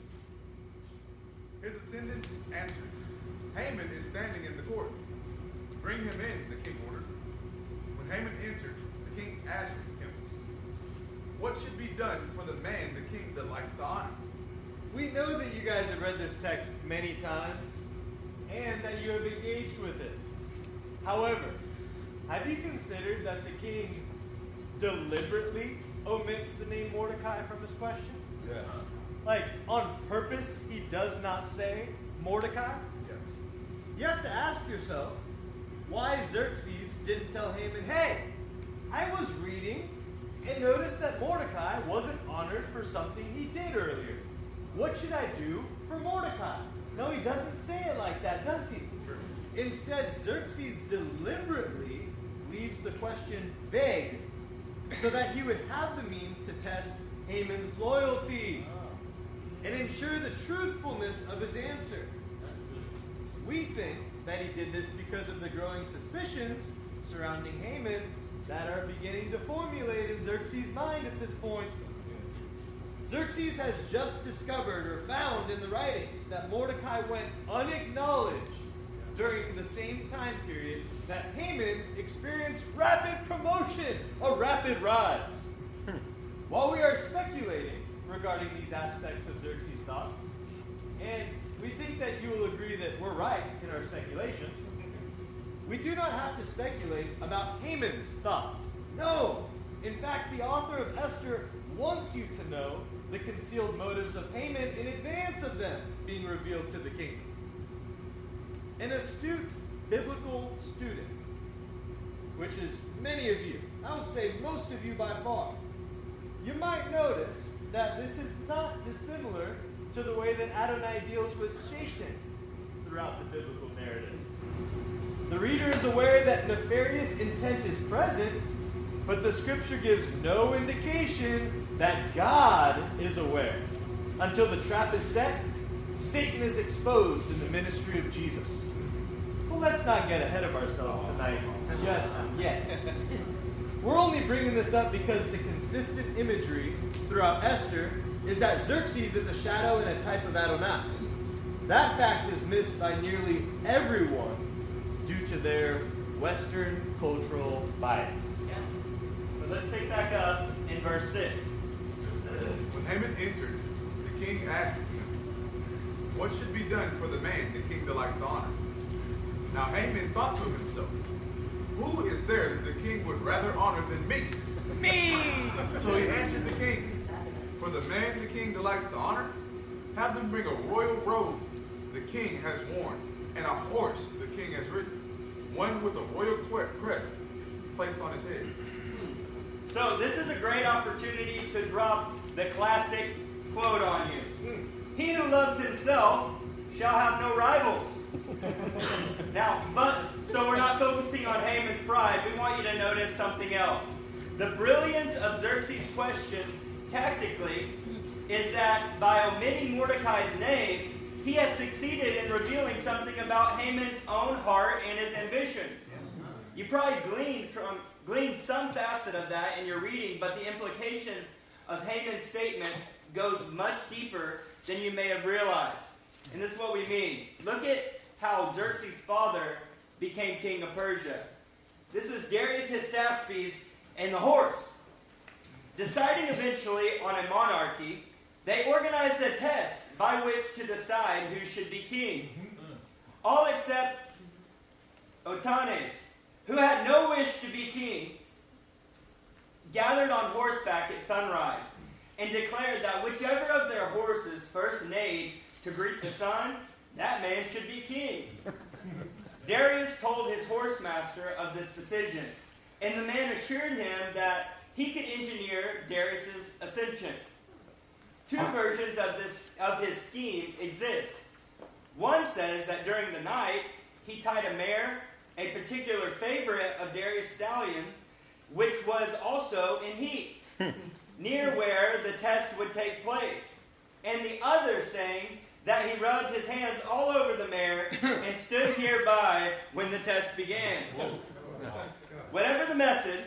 His attendants answered, Haman is standing in the court. Bring him in, the king ordered. When Haman entered, the king asked him, What should be done for the man the king delights to honor? We know that you guys have read this text many times and that you have engaged with it. However, have you considered that the king deliberately omits the name Mordecai from his question? Yes. Like, on purpose, he does not say Mordecai? Yes. You have to ask yourself why Xerxes didn't tell Haman, hey, I was reading and noticed that Mordecai wasn't honored for something he did earlier. What should I do for Mordecai? No, he doesn't say it like that, does he? Sure. Instead, Xerxes deliberately leaves the question vague so that he would have the means to test Haman's loyalty and ensure the truthfulness of his answer. We think that he did this because of the growing suspicions surrounding Haman that are beginning to formulate in Xerxes' mind at this point. Xerxes has just discovered or found in the writings that Mordecai went unacknowledged during the same time period that Haman experienced rapid promotion, a rapid rise. Hmm. While we are speculating regarding these aspects of Xerxes' thoughts, and we think that you will agree that we're right in our speculations, we do not have to speculate about Haman's thoughts. No! In fact, the author of Esther wants you to know the concealed motives of Haman in advance of them being revealed to the king. An astute biblical student, which is many of you, I would say most of you by far, you might notice that this is not dissimilar to the way that Adonai deals with Satan throughout the biblical narrative. The reader is aware that nefarious intent is present, but the scripture gives no indication that God is aware. Until the trap is set, Satan is exposed in the ministry of Jesus. Well, let's not get ahead of ourselves tonight just yet. We're only bringing this up because the consistent imagery throughout Esther is that Xerxes is a shadow and a type of Adonai. That fact is missed by nearly everyone due to their Western cultural bias. So let's pick back up in verse 6. When Haman entered, the king asked him, What should be done for the man the king delights to honor? Now Haman thought to himself, Who is there that the king would rather honor than me? Me! So he answered the king, For the man the king delights to honor, have them bring a royal robe the king has worn, and a horse the king has ridden, one with a royal crest placed on his head. So this is a great opportunity to drop the classic quote on you. Hmm. He who loves himself shall have no rivals. Now, but so we're not focusing on Haman's pride. We want you to notice something else. The brilliance of Xerxes' question tactically is that by omitting Mordecai's name, he has succeeded in revealing something about Haman's own heart and his ambitions. You probably gleaned from gleaned some facet of that in your reading, but the implication of Haman's statement goes much deeper than you may have realized. And this is what we mean. Look at how Xerxes' father became king of Persia. This is Darius Hystaspes and the horse. Deciding eventually on a monarchy, they organized a test by which to decide who should be king. Mm-hmm. All except Otanes, who had no wish to be king, gathered on horseback at sunrise and declared that whichever of their horses first neighed to greet the sun, that man should be king. Darius told his horsemaster of this decision, and the man assured him that he could engineer Darius's ascension. Two versions of this of his scheme exist. One says that during the night he tied a mare, a particular favorite of Darius' stallion, which was also in heat, hmm. near where the test would take place. And the other saying that he rubbed his hands all over the mare and stood nearby when the test began. Whatever the method,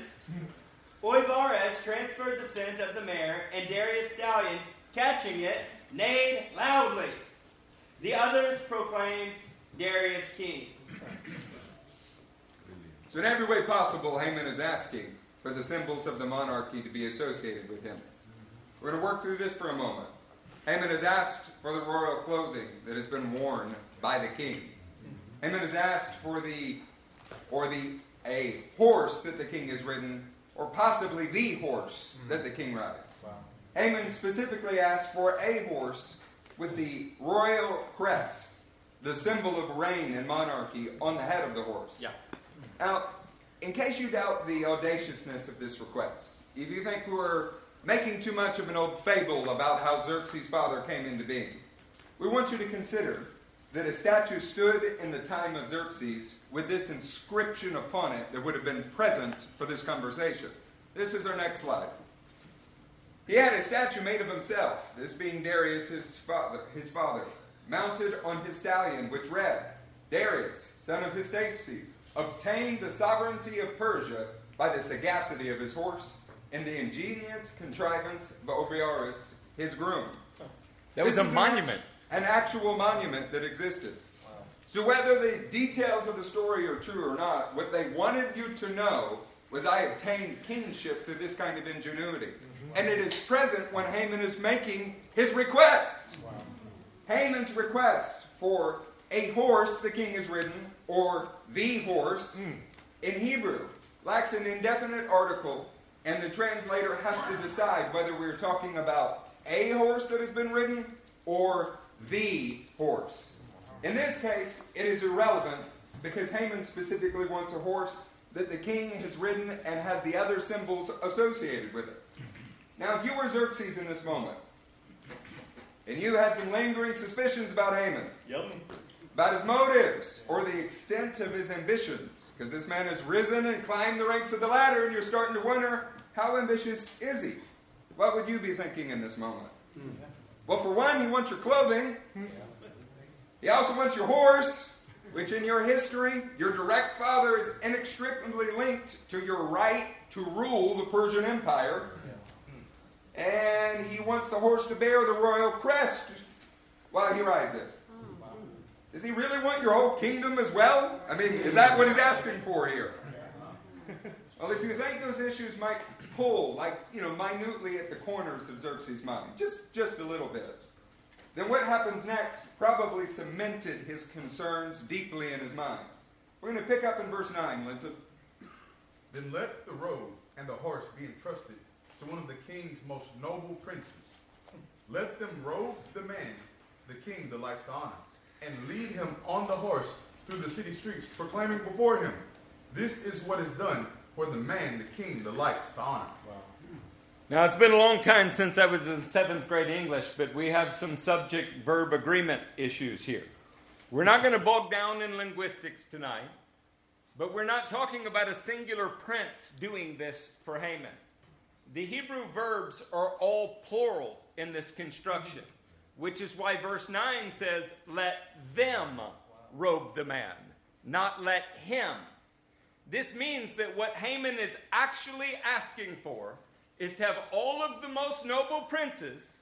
Oibares transferred the scent of the mare, and Darius' stallion catching it, neighed loudly. The others proclaimed Darius king. So, in every way possible, Haman is asking for the symbols of the monarchy to be associated with him. We're going to work through this for a moment. Haman has asked for the royal clothing that has been worn by the king. Haman has asked for the, or the, a horse that the king has ridden, or possibly the horse mm-hmm. that the king rides. Wow. Haman specifically asked for a horse with the royal crest, the symbol of reign and monarchy, on the head of the horse. Yeah. Now, in case you doubt the audaciousness of this request, if you think we're making too much of an old fable about how Xerxes' father came into being, we want you to consider that a statue stood in the time of Xerxes with this inscription upon it that would have been present for this conversation. This is our next slide. He had a statue made of himself, this being Darius, his father, his father, mounted on his stallion, which read, Darius, son of Hystaspes, obtained the sovereignty of Persia by the sagacity of his horse and the ingenious contrivance of Oebares, his groom. That was this a monument. An, an, actual monument that existed. Wow. So whether the details of the story are true or not, what they wanted you to know was I obtained kingship through this kind of ingenuity and it is present when Haman is making his request. Wow. Haman's request for a horse the king has ridden, or the horse, mm. in Hebrew, lacks an indefinite article, and the translator has to decide whether we're talking about a horse that has been ridden or the horse. In this case, it is irrelevant because Haman specifically wants a horse that the king has ridden and has the other symbols associated with it. Now, if you were Xerxes in this moment, and you had some lingering suspicions about Haman, yep. about his motives or the extent of his ambitions, because this man has risen and climbed the ranks of the ladder, and you're starting to wonder how ambitious is he? What would you be thinking in this moment? Mm. Well, for one, he wants your clothing. He also wants your horse, which in your history, your direct father is inextricably linked to your right to rule the Persian Empire and he wants the horse to bear the royal crest while he rides it. Does he really want your whole kingdom as well? I mean, is that what he's asking for here? Well, if you think those issues might pull, like, you know, minutely at the corners of Xerxes' mind, just, just a little bit, then what happens next probably cemented his concerns deeply in his mind. We're going to pick up in verse 9, Linton. Then let the robe and the horse be entrusted to one of the king's most noble princes. Let them robe the man the king delights to honor, and lead him on the horse through the city streets, proclaiming before him, This is what is done for the man the king delights to honor. Now, it's been a long time since I was in seventh grade English, but we have some subject verb agreement issues here. We're not going to bog down in linguistics tonight, but we're not talking about a singular prince doing this for Haman. The Hebrew verbs are all plural in this construction, which is why verse 9 says, Let them robe the man, not let him. This means that what Haman is actually asking for is to have all of the most noble princes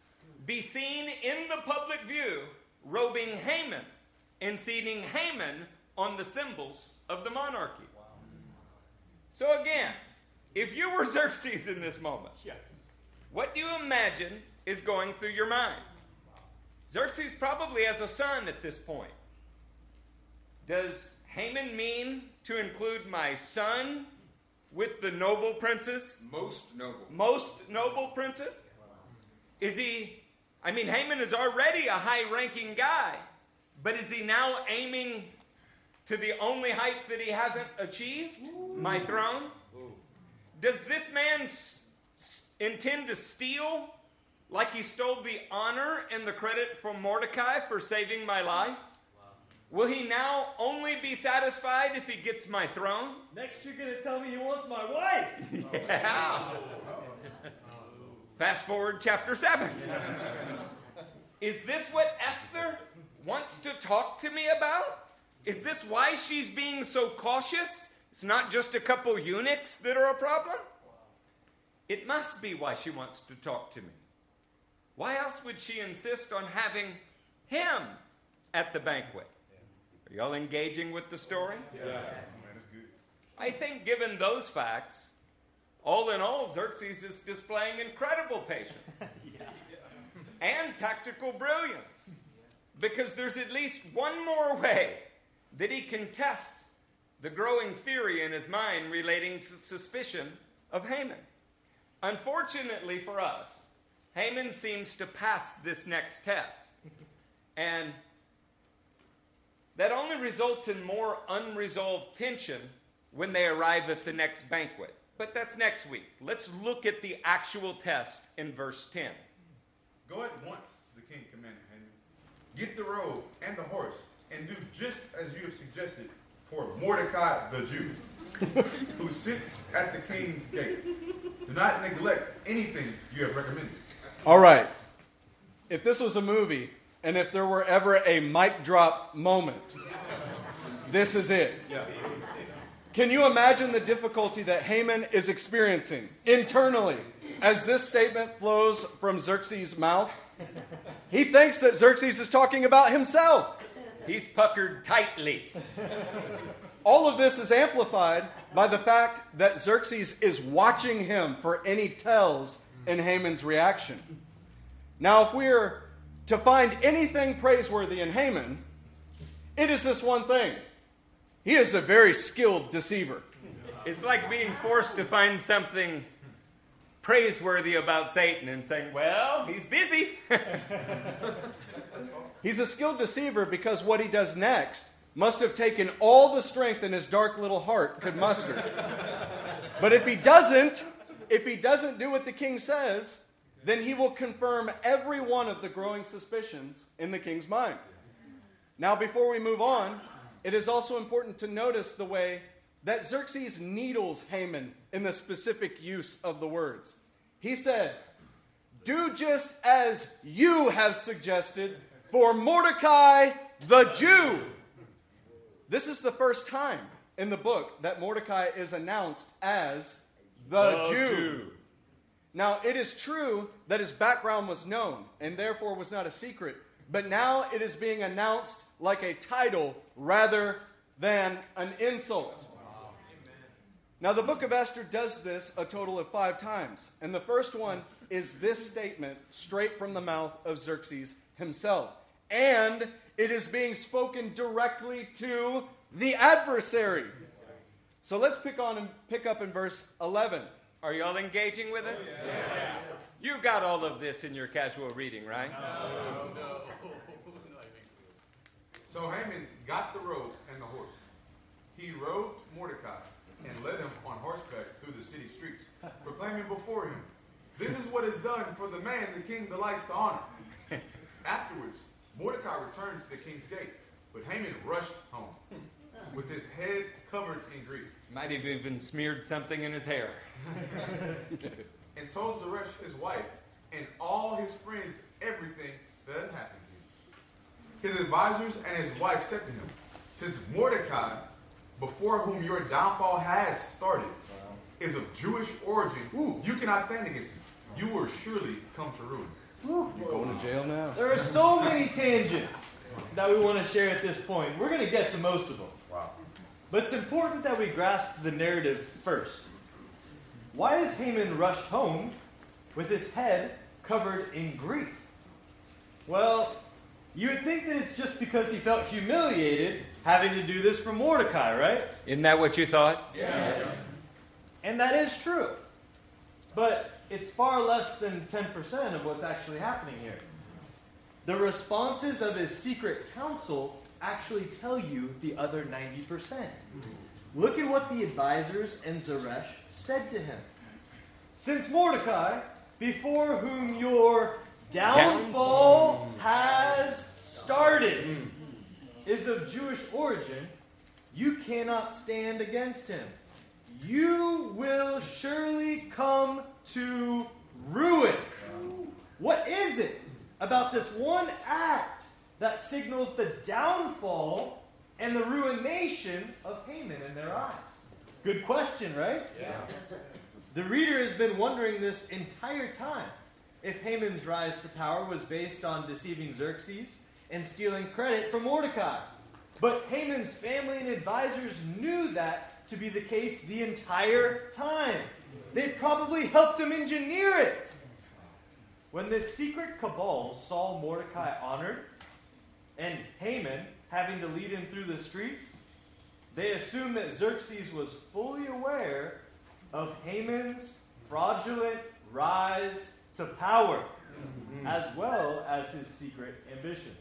be seen in the public view robing Haman and seating Haman on the symbols of the monarchy. So, again, if you were Xerxes in this moment, what do you imagine is going through your mind? Xerxes probably has a son at this point. Does Haman mean to include my son with the noble princes? Most noble. Most noble princes? Is he, I mean, Haman is already a high ranking guy, but is he now aiming to the only height that he hasn't achieved? My throne? Does this man s- s- intend to steal like he stole the honor and the credit from Mordecai for saving my life? Will he now only be satisfied if he gets my throne? Next, you're going to tell me he wants my wife. Yeah. Fast forward chapter 7. Is this what Esther wants to talk to me about? Is this why she's being so cautious? It's not just a couple eunuchs that are a problem? It must be why she wants to talk to me. Why else would she insist on having him at the banquet? Are y'all engaging with the story? Yes. I think, given those facts, all in all, Xerxes is displaying incredible patience and tactical brilliance because there's at least one more way that he can test the growing theory in his mind relating to suspicion of Haman. Unfortunately for us, Haman seems to pass this next test. And that only results in more unresolved tension when they arrive at the next banquet. But that's next week. Let's look at the actual test in verse 10. Go at once, the king commanded Haman. Get the robe and the horse, and do just as you have suggested for Mordecai the Jew, who sits at the king's gate. Do not neglect anything you have recommended. All right. If this was a movie, and if there were ever a mic drop moment, this is it. Can you imagine the difficulty that Haman is experiencing internally as this statement flows from Xerxes' mouth? He thinks that Xerxes is talking about himself. He's puckered tightly. All of this is amplified by the fact that Xerxes is watching him for any tells in Haman's reaction. Now, if we are to find anything praiseworthy in Haman, it is this one thing. He is a very skilled deceiver. It's like being forced to find something praiseworthy about Satan and saying, well, he's busy. He's a skilled deceiver because what he does next must have taken all the strength in his dark little heart could muster. but if he doesn't, if he doesn't do what the king says, then he will confirm every one of the growing suspicions in the king's mind. Now, before we move on, it is also important to notice the way that Xerxes needles Haman in the specific use of the words. He said, Do just as you have suggested for Mordecai the Jew. This is the first time in the book that Mordecai is announced as the, Jew. Now, it is true that his background was known and therefore was not a secret, but now it is being announced like a title rather than an insult. Now, the book of Esther does this a total of five times. And the first one is this statement straight from the mouth of Xerxes himself. And it is being spoken directly to the adversary. So let's pick on and pick up in verse 11. Are y'all engaging with us? Oh, you got all of this in your casual reading, right? So Haman got the rope and the horse. He rode Mordecai and led him on horseback through the city streets, proclaiming before him, This is what is done for the man the king delights to honor. Afterwards, Mordecai returned to the king's gate, but Haman rushed home with his head covered in grief Might have even smeared something in his hair. and told Zeresh his wife and all his friends everything that had happened to him. His advisors and his wife said to him, Since Mordecai, before whom your downfall has started, is of Jewish origin, you cannot stand against him. You will surely come to ruin. You're going to jail now. There are so many tangents that we want to share at this point. We're going to get to most of them. Wow. But it's important that we grasp the narrative first. Why is Haman rushed home with his head covered in grief? Well, you would think that it's just because he felt humiliated having to do this for Mordecai, right? Isn't that what you thought? Yes. And that is true. But it's far less than 10% of what's actually happening here. The responses of his secret council actually tell you the other 90%. Look at what the advisors and Zeresh said to him. Since Mordecai, before whom your downfall has started, is of Jewish origin, you cannot stand against him. You will surely come to ruin. What is it about this one act that signals the downfall and the ruination of Haman in their eyes? Good question, right? Yeah. The reader has been wondering this entire time if Haman's rise to power was based on deceiving Xerxes and stealing credit from Mordecai. But Haman's family and advisors knew that to be the case the entire time. They probably helped him engineer it. When this secret cabal saw Mordecai honored and Haman having to lead him through the streets, they assumed that Xerxes was fully aware of Haman's fraudulent rise to power, as well as his secret ambition.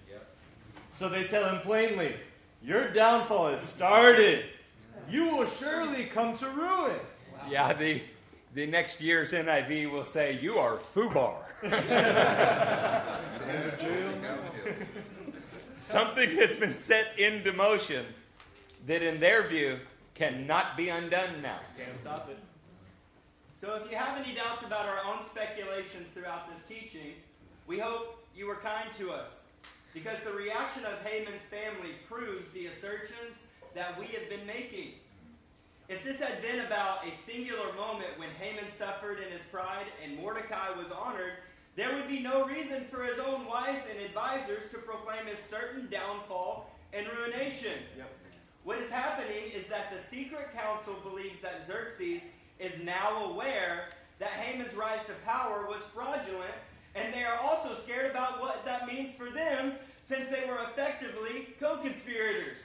So they tell him plainly, Your downfall has started. You will surely come to ruin. Yeah, the, the next year's NIV will say, You are FUBAR. Something that's been set into motion that, in their view, cannot be undone now. Can't stop it. So, if you have any doubts about our own speculations throughout this teaching, we hope you were kind to us. Because the reaction of Haman's family proves the assertions that we have been making. If this had been about a singular moment when Haman suffered in his pride and Mordecai was honored, there would be no reason for his own wife and advisors to proclaim his certain downfall and ruination. Yep. What is happening is that the secret council believes that Xerxes is now aware that Haman's rise to power was fraudulent, and they are also scared about what that means for them since they were effectively co conspirators.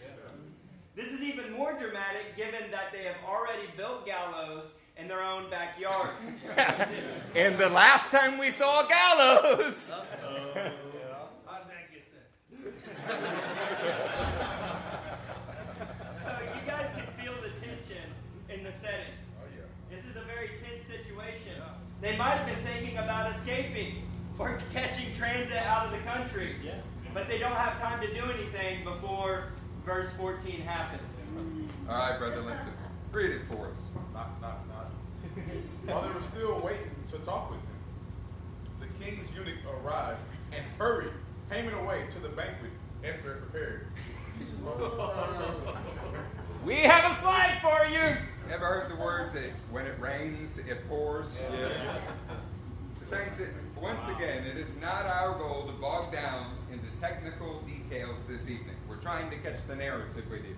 This is even more dramatic given that they have already built gallows in their own backyard. And the last time we saw gallows, so you guys can feel the tension in the setting. Oh, yeah. This is a very tense situation. They might have been thinking about escaping or catching transit out of the country. Yeah. But they don't have time to do anything before verse 14 happens. All right, Brother Linton, read it for us. Knock, knock, knock. While they were still waiting to talk with him, the king's eunuch arrived and hurried Haman away to the banquet Esther had prepared. we have a slide for you. Ever heard the words that when it rains, it pours? The Saints, it- once again, it is not our goal to bog down into technical details this evening. We're trying to catch the narrative with you.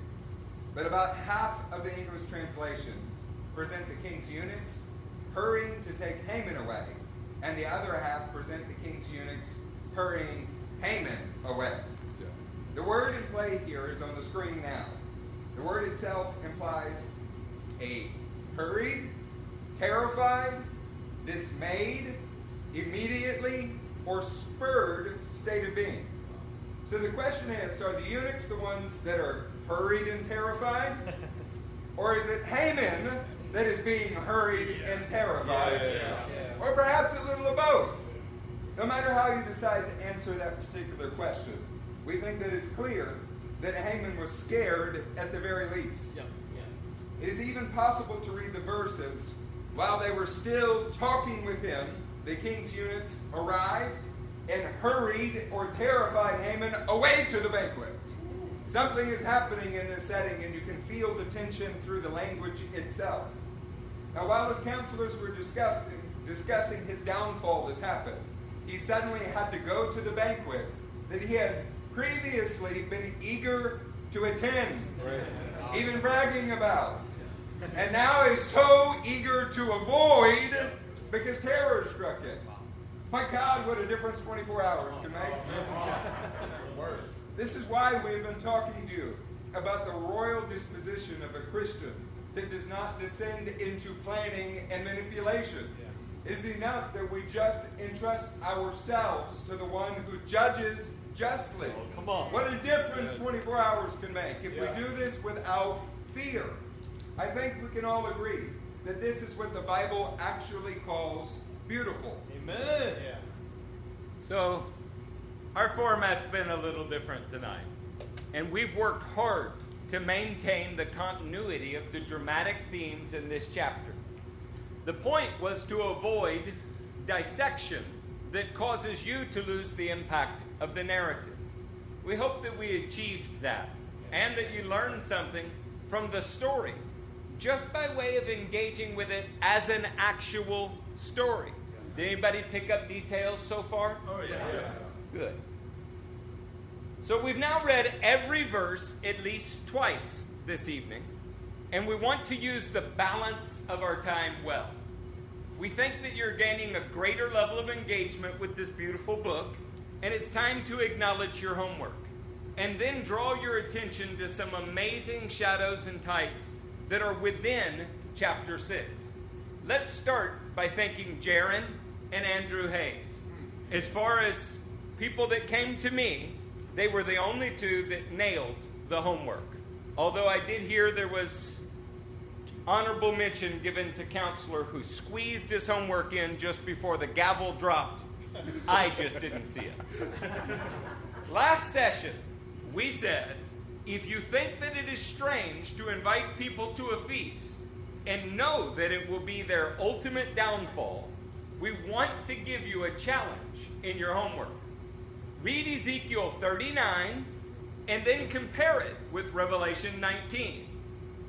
But about half of the English translations present the king's eunuchs hurrying to take Haman away, and the other half present the king's eunuchs hurrying Haman away. The word in play here is on the screen now. The The word itself implies a hurried, terrified, dismayed, immediately, or spurred state of being. So the question is are the eunuchs the ones that are hurried and terrified? Or is it Haman that is being hurried and terrified? Or perhaps a little of both? No matter how you decide to answer that particular question, we think that it's clear that Haman was scared at the very least. It is even possible to read the verses while they were still talking with him, the king's eunuchs arrived and hurried or terrified Haman away to the banquet. Something is happening in this setting, and you can feel the tension through the language itself. Now, while his counselors were discussing, discussing his downfall, this happened. He suddenly had to go to the banquet that he had previously been eager to attend, even bragging about. And now is so eager to avoid because terror struck him. My God, what a difference 24 hours can make. This is why we've been talking to you about the royal disposition of a Christian that does not descend into planning and manipulation. It is enough that we just entrust ourselves to the one who judges justly. Oh, come on. What a difference 24 hours can make if we do this without fear. I think we can all agree that this is what the Bible actually calls beautiful. Amen. Yeah. So, our format's been a little different tonight. And we've worked hard to maintain the continuity of the dramatic themes in this chapter. The point was to avoid dissection that causes you to lose the impact of the narrative. We hope that we achieved that and that you learned something from the story just by way of engaging with it as an actual story. Did anybody pick up details so far? Oh, yeah. Good. So we've now read every verse at least twice this evening, and we want to use the balance of our time well. We think that you're gaining a greater level of engagement with this beautiful book, and it's time to acknowledge your homework. And then draw your attention to some amazing shadows and types that are within chapter 6. Let's start by thanking Jaron and Andrew Hayes. As far as people that came to me, they were the only two that nailed the homework. Although I did hear there was honorable mention given to counselor who squeezed his homework in just before the gavel dropped. I just didn't see it. Last session, we said if you think that it is strange to invite people to a feast and know that it will be their ultimate downfall, we want to give you a challenge in your homework. Read Ezekiel 39 and then compare it with Revelation 19.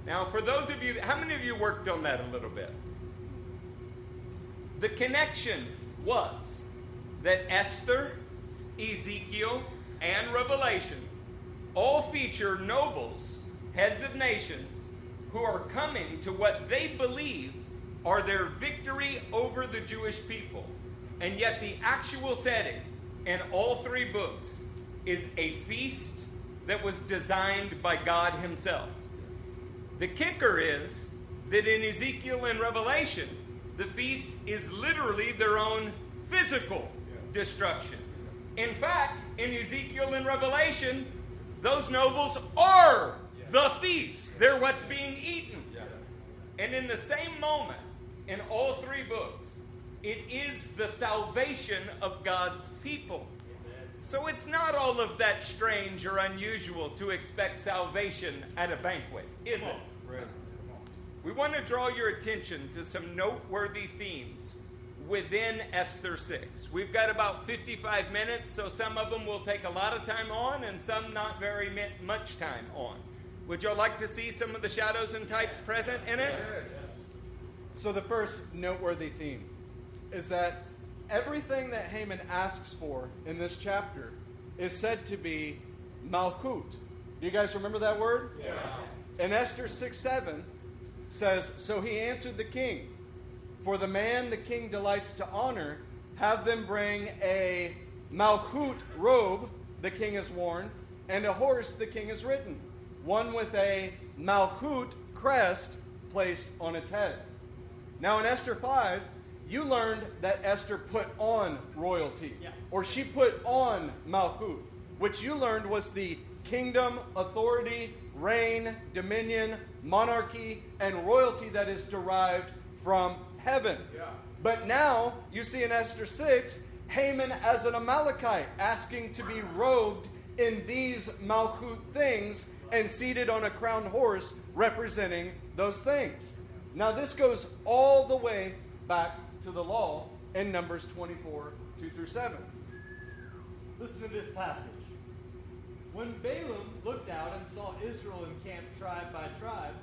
Now, for those of you, how many of you worked on that a little bit? The connection was that Esther, Ezekiel, and Revelation all feature nobles, heads of nations, who are coming to what they believe are their victory over the Jewish people. And yet, the actual setting in all three books is a feast that was designed by God Himself. The kicker is that in Ezekiel and Revelation, the feast is literally their own physical destruction. In fact, in Ezekiel and Revelation, those nobles are the feast. They're what's being eaten. And in the same moment, in all three books, it is the salvation of God's people. So it's not all of that strange or unusual to expect salvation at a banquet, is it? We want to draw your attention to some noteworthy themes within Esther 6. We've got about 55 minutes, so some of them will take a lot of time on and some not very much time on. Would y'all like to see some of the shadows and types present in it? So, the first noteworthy theme is that everything that Haman asks for in this chapter is said to be malchut. Do you guys remember that word? Yes. And Esther 6 7 says, So he answered the king, For the man the king delights to honor, have them bring a malchut robe the king has worn, and a horse the king has ridden. one with a Malchut crest placed on its head. Now, in Esther 5, you learned that Esther put on royalty, Yeah. or she put on Malchut, which you learned was the kingdom, authority, reign, dominion, monarchy, and royalty that is derived from heaven. Yeah. But now you see in Esther 6 Haman as an Amalekite asking to be robed in these Malchut things and seated on a crowned horse representing those things. Now, this goes all the way back to the law in Numbers 24 2 through 7. Listen to this passage. When Balaam looked out and saw Israel encamped tribe by tribe,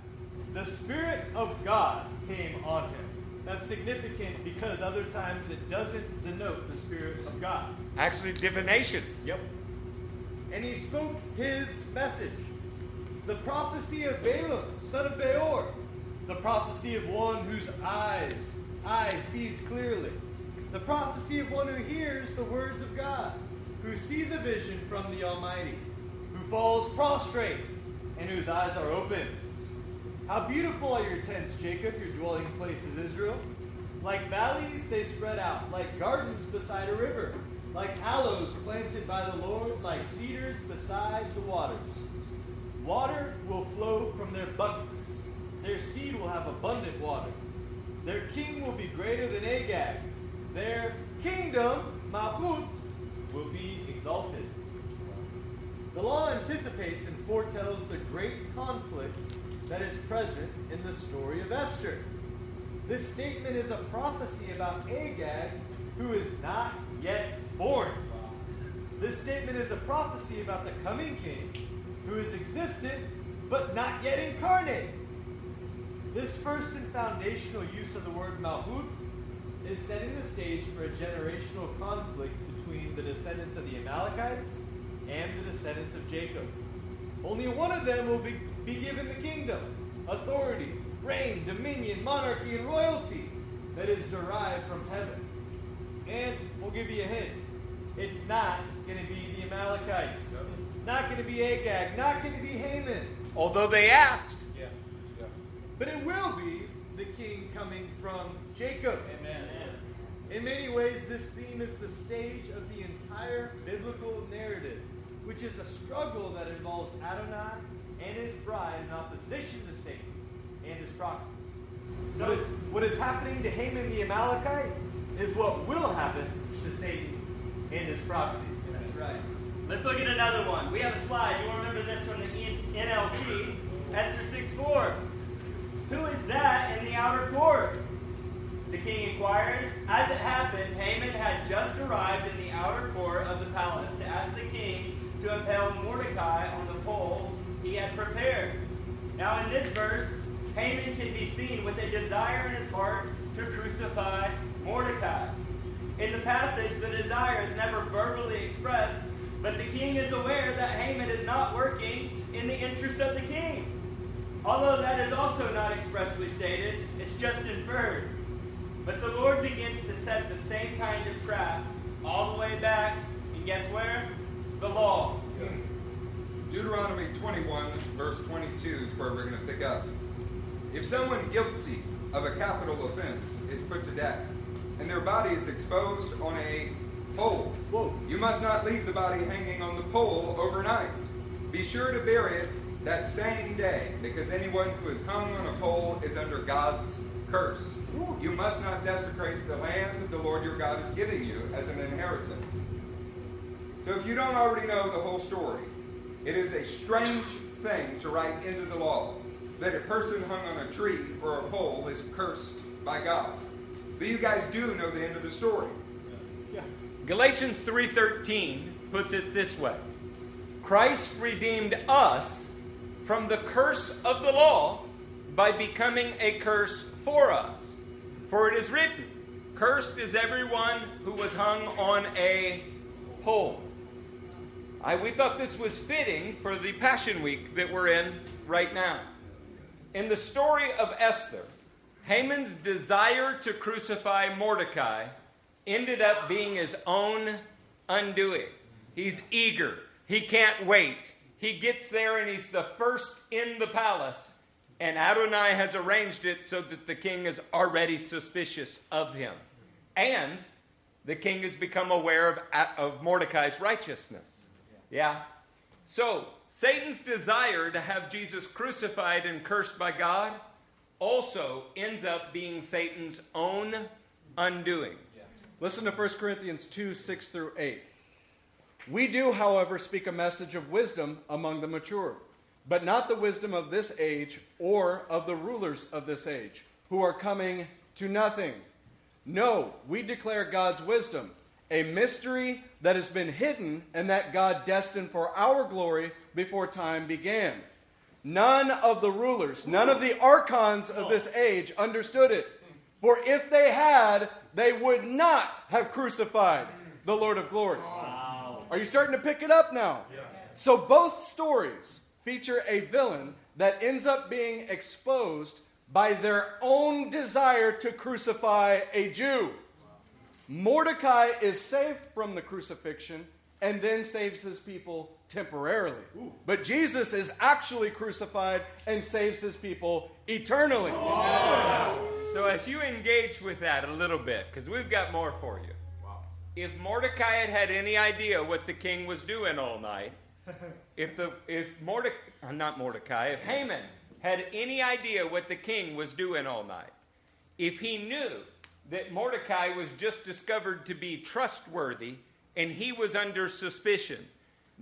the Spirit of God came on him. That's significant because other times it doesn't denote the Spirit of God. Actually, divination. Yep. And he spoke his message. The prophecy of Balaam, son of Beor. The prophecy of one whose eyes, eye sees clearly. The prophecy of one who hears the words of God, who sees a vision from the Almighty, who falls prostrate, and whose eyes are open. How beautiful are your tents, Jacob, your dwelling places, Israel. Like valleys, they spread out, like gardens beside a river, like aloes planted by the Lord, like cedars beside the waters. Water will flow from their buckets. Their seed will have abundant water. Their king will be greater than Agag. Their kingdom, Malchut, will be exalted. The law anticipates and foretells the great conflict that is present in the story of Esther. This statement is a prophecy about Agag, who is not yet born. This statement is a prophecy about the coming king, who is existent but not yet incarnate. This first and foundational use of the word Malchut is setting the stage for a generational conflict between the descendants of the Amalekites and the descendants of Jacob. Only one of them will be, be given the kingdom, authority, reign, dominion, monarchy, and royalty that is derived from heaven. And we'll give you a hint it's not going to be the Amalekites, not going to be Agag, not going to be Haman. Although they asked. But it will be the king coming from Jacob. Amen. In many ways, this theme is the stage of the entire biblical narrative, which is a struggle that involves Adonai and his bride in opposition to Satan and his proxies. So, what is happening to Haman the Amalekite is what will happen to Satan and his proxies. That's right. Let's look at another one. We have a slide. You will remember this from the NLT, Esther 6 4. Who is that in the outer court? The king inquired. As it happened, Haman had just arrived in the outer court of the palace to ask the king to impale Mordecai on the pole he had prepared. Now, in this verse, Haman can be seen with a desire in his heart to crucify Mordecai. In the passage, the desire is never verbally expressed, but the king is aware that Haman is not working in the interest of the king. Although that is also not expressly stated, it's just inferred. But the Lord begins to set the same kind of trap all the way back, and guess where? The law. Deuteronomy 21, verse 22 is where we're going to pick up. If someone guilty of a capital offense is put to death, and their body is exposed on a pole, Whoa. you must not leave the body hanging on the pole overnight. Be sure to bury it that same day, because anyone who is hung on a pole is under God's curse. You must not desecrate the land that the Lord your God is giving you as an inheritance. So if you don't already know the whole story, it is a strange thing to write into the law that a person hung on a tree or a pole is cursed by God. But you guys do know the end of the story. Galatians 3:13 puts it this way. Christ redeemed us from the curse of the law by becoming a curse for us. For it is written, cursed is everyone who was hung on a pole. I, we thought this was fitting for the Passion Week that we're in right now. In the story of Esther, Haman's desire to crucify Mordecai ended up being his own undoing. He's eager. He can't wait. He gets there and he's the first in the palace. And Adonai has arranged it so that the king is already suspicious of him. And the king has become aware of, of Mordecai's righteousness. Yeah? So, Satan's desire to have Jesus crucified and cursed by God also ends up being Satan's own undoing. Listen to 1 Corinthians 2 6 through 8. We do, however, speak a message of wisdom among the mature, but not the wisdom of this age or of the rulers of this age, who are coming to nothing. No, we declare God's wisdom, a mystery that has been hidden and that God destined for our glory before time began. None of the rulers, none of the archons of this age understood it. For if they had, they would not have crucified the Lord of glory. Are you starting to pick it up now? Yeah. So both stories feature a villain that ends up being exposed by their own desire to crucify a Jew. Mordecai is saved from the crucifixion and then saves his people temporarily. But Jesus is actually crucified and saves his people eternally. So, as you engage with that a little bit, because we've got more for you. If Mordecai had had any idea what the king was doing all night, if the if Mordecai, uh, not Mordecai, if Haman had any idea what the king was doing all night, if he knew that Mordecai was just discovered to be trustworthy and he was under suspicion,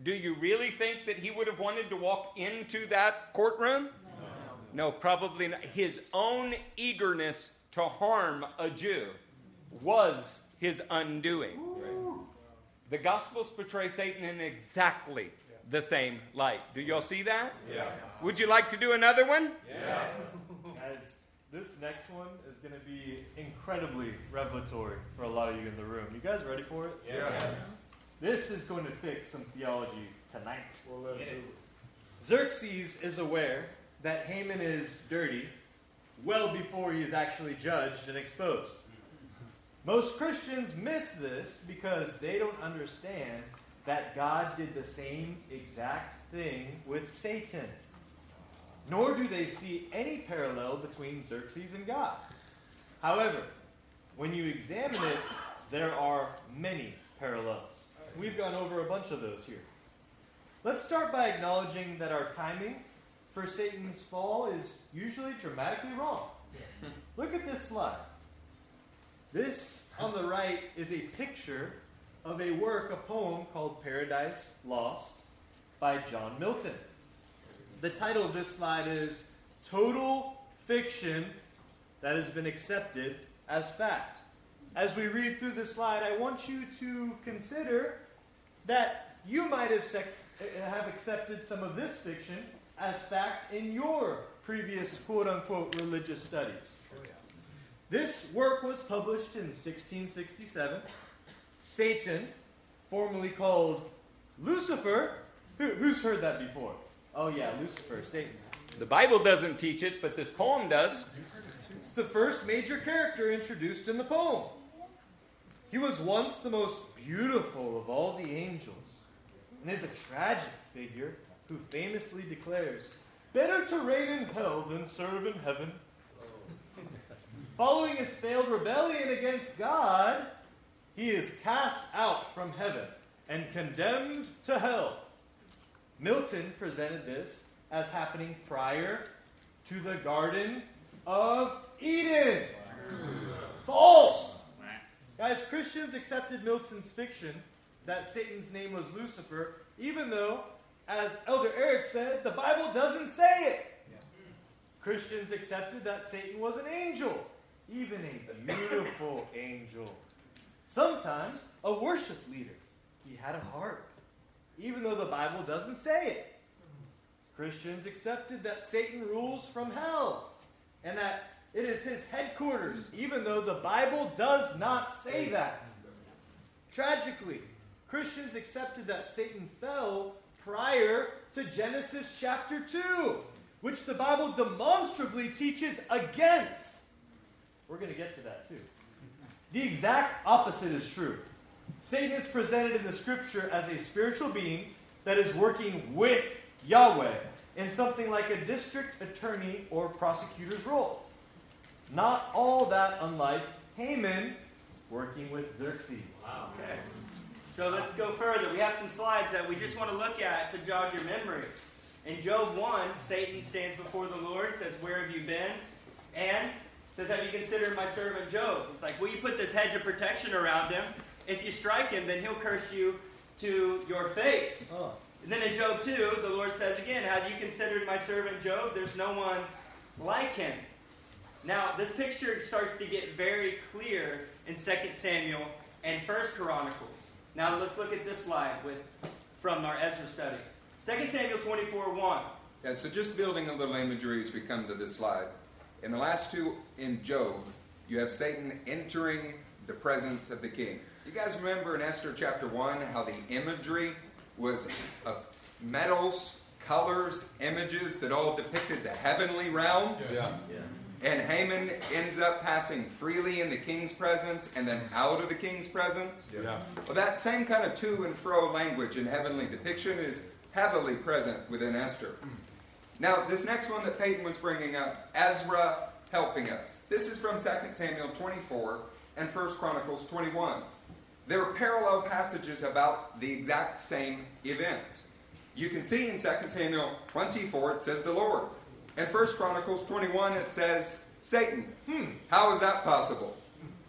do you really think that he would have wanted to walk into that courtroom? No, probably not. His own eagerness to harm a Jew was his undoing. The Gospels portray Satan in exactly the same light. Do y'all see that? Yeah. Would you like to do another one? Yeah. Guys, this next one is going to be incredibly revelatory for a lot of you in the room. You guys ready for it? Yeah. This is going to fix some theology tonight. Xerxes is aware that Haman is dirty well before he is actually judged and exposed. Most Christians miss this because they don't understand that God did the same exact thing with Satan. Nor do they see any parallel between Xerxes and God. However, when you examine it, there are many parallels. We've gone over a bunch of those here. Let's start by acknowledging that our timing for Satan's fall is usually dramatically wrong. Look at this slide. This on the right is a picture of a work, a poem called Paradise Lost by John Milton. The title of this slide is Total Fiction That Has Been Accepted as Fact. As we read through this slide, I want you to consider that you might have, sec- have accepted some of this fiction as fact in your previous quote unquote religious studies. This work was published in 1667. Satan, formerly called Lucifer, who, who's heard that before? Oh, yeah, Lucifer, Satan. The Bible doesn't teach it, but this poem does. It's the first major character introduced in the poem. He was once the most beautiful of all the angels, and is a tragic figure who famously declares, Better to reign in hell than serve in heaven. Following his failed rebellion against God, he is cast out from heaven and condemned to hell. Milton presented this as happening prior to the Garden of Eden. False! Guys, Christians accepted Milton's fiction that Satan's name was Lucifer, even though, as Elder Eric said, the Bible doesn't say it. Christians accepted that Satan was an angel, even a beautiful angel. Sometimes a worship leader. He had a harp, even though the Bible doesn't say it. Christians accepted that Satan rules from hell and that it is his headquarters, even though the Bible does not say that. Tragically, Christians accepted that Satan fell prior to Genesis chapter 2, which the Bible demonstrably teaches against. We're going to get to that too. The exact opposite is true. Satan is presented in the scripture as a spiritual being that is working with Yahweh, in something like a district attorney or prosecutor's role. Not all that unlike Haman working with Xerxes. Wow. Okay. So let's go further. We have some slides that we just want to look at to jog your memory. In Job 1, Satan stands before the Lord, says, Where have you been? And says, Have you considered my servant Job? He's like, Will you put this hedge of protection around him? If you strike him, then he'll curse you to your face. Oh. And then in Job 2, the Lord says again, Have you considered my servant Job? There's no one like him. Now, this picture starts to get very clear in 2 Samuel and 1 Chronicles. Now, let's look at this slide with, from our Ezra study. 2 Samuel 24 1. Yeah, so just building a little imagery as we come to this slide. In the last two in Job, you have Satan entering the presence of the king. You guys remember in Esther chapter 1 how the imagery was of metals, colors, images that all depicted the heavenly realms? Yeah. And Haman ends up passing freely in the king's presence and then out of the king's presence. Yeah. Well, that same kind of to and fro language in heavenly depiction is heavily present within Esther. Hmm. Now, this next one that Peyton was bringing up, Ezra helping us. This is from 2 Samuel 24 and 1 Chronicles 21. There are parallel passages about the exact same event. You can see in 2 Samuel 24 it says the Lord. In 1 Chronicles 21 it says Satan. Hmm, how is that possible?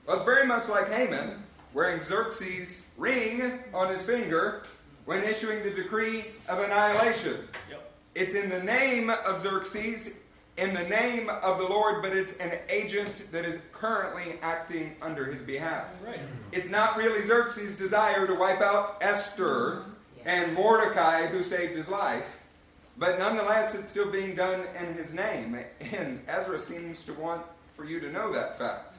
Well, it's very much like Haman wearing Xerxes' ring on his finger when issuing the decree of annihilation. Yep. It's in the name of Xerxes, in the name of the Lord, but it's an agent that is currently acting under his behalf. Right. It's not really Xerxes' desire to wipe out Esther and Mordecai, who saved his life, but nonetheless, it's still being done in his name. And Ezra seems to want for you to know that fact.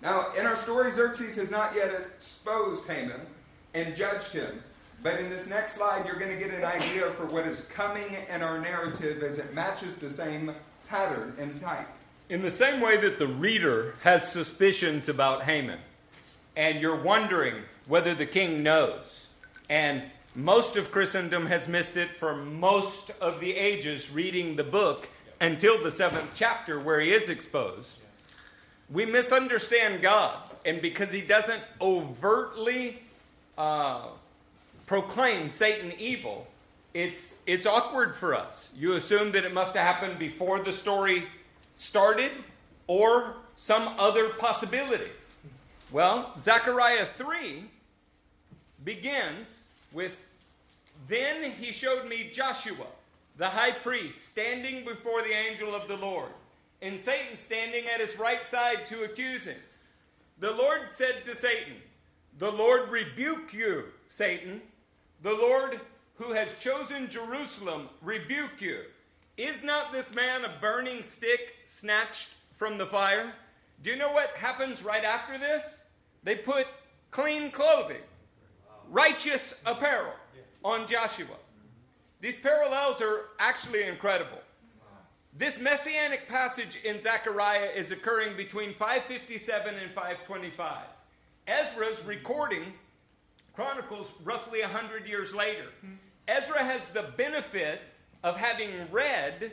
Now, in our story, Xerxes has not yet exposed Haman and judged him. But in this next slide, you're going to get an idea for what is coming in our narrative as it matches the same pattern and type. In the same way that the reader has suspicions about Haman, and you're wondering whether the king knows, and most of Christendom has missed it for most of the ages reading the book until the seventh chapter where he is exposed. We misunderstand God, and because he doesn't overtly uh, proclaim Satan evil, it's, it's awkward for us. You assume that it must have happened before the story started or some other possibility. Well, Zechariah 3 begins with Then he showed me Joshua, the high priest, standing before the angel of the Lord, and Satan standing at his right side to accuse him. The Lord said to Satan, The Lord rebuke you, Satan. The Lord who has chosen Jerusalem rebuke you. Is not this man a burning stick snatched from the fire? Do you know what happens right after this? They put clean clothing, righteous apparel on Joshua. These parallels are actually incredible. This messianic passage in Zechariah is occurring between 557 and 525. Ezra's recording chronicles roughly 100 years later. Ezra has the benefit of having read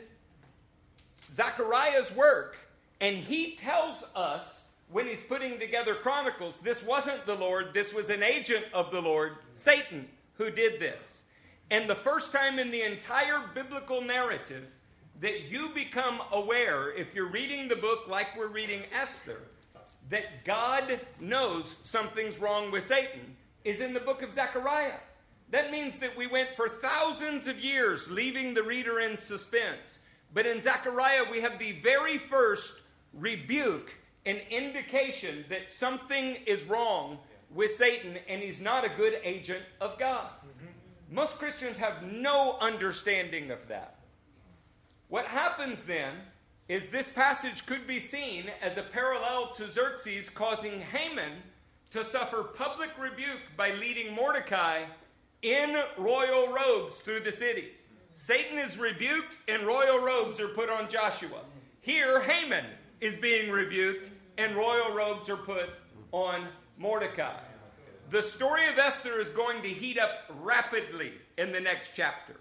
Zechariah's work, and he tells us when he's putting together Chronicles, this wasn't the Lord, this was an agent of the Lord, Satan, who did this. And the first time in the entire biblical narrative that you become aware, if you're reading the book like we're reading Esther, that God knows something's wrong with Satan is in the book of Zechariah. That means that we went for thousands of years leaving the reader in suspense. But in Zechariah, we have the very first rebuke, an indication that something is wrong with Satan and he's not a good agent of God. Mm-hmm. Most Christians have no understanding of that. What happens then is this passage could be seen as a parallel to Xerxes causing Haman to suffer public rebuke by leading Mordecai in royal robes through the city. Satan is rebuked and royal robes are put on Joshua. Here, Haman is being rebuked and royal robes are put on Mordecai. The story of Esther is going to heat up rapidly in the next chapter.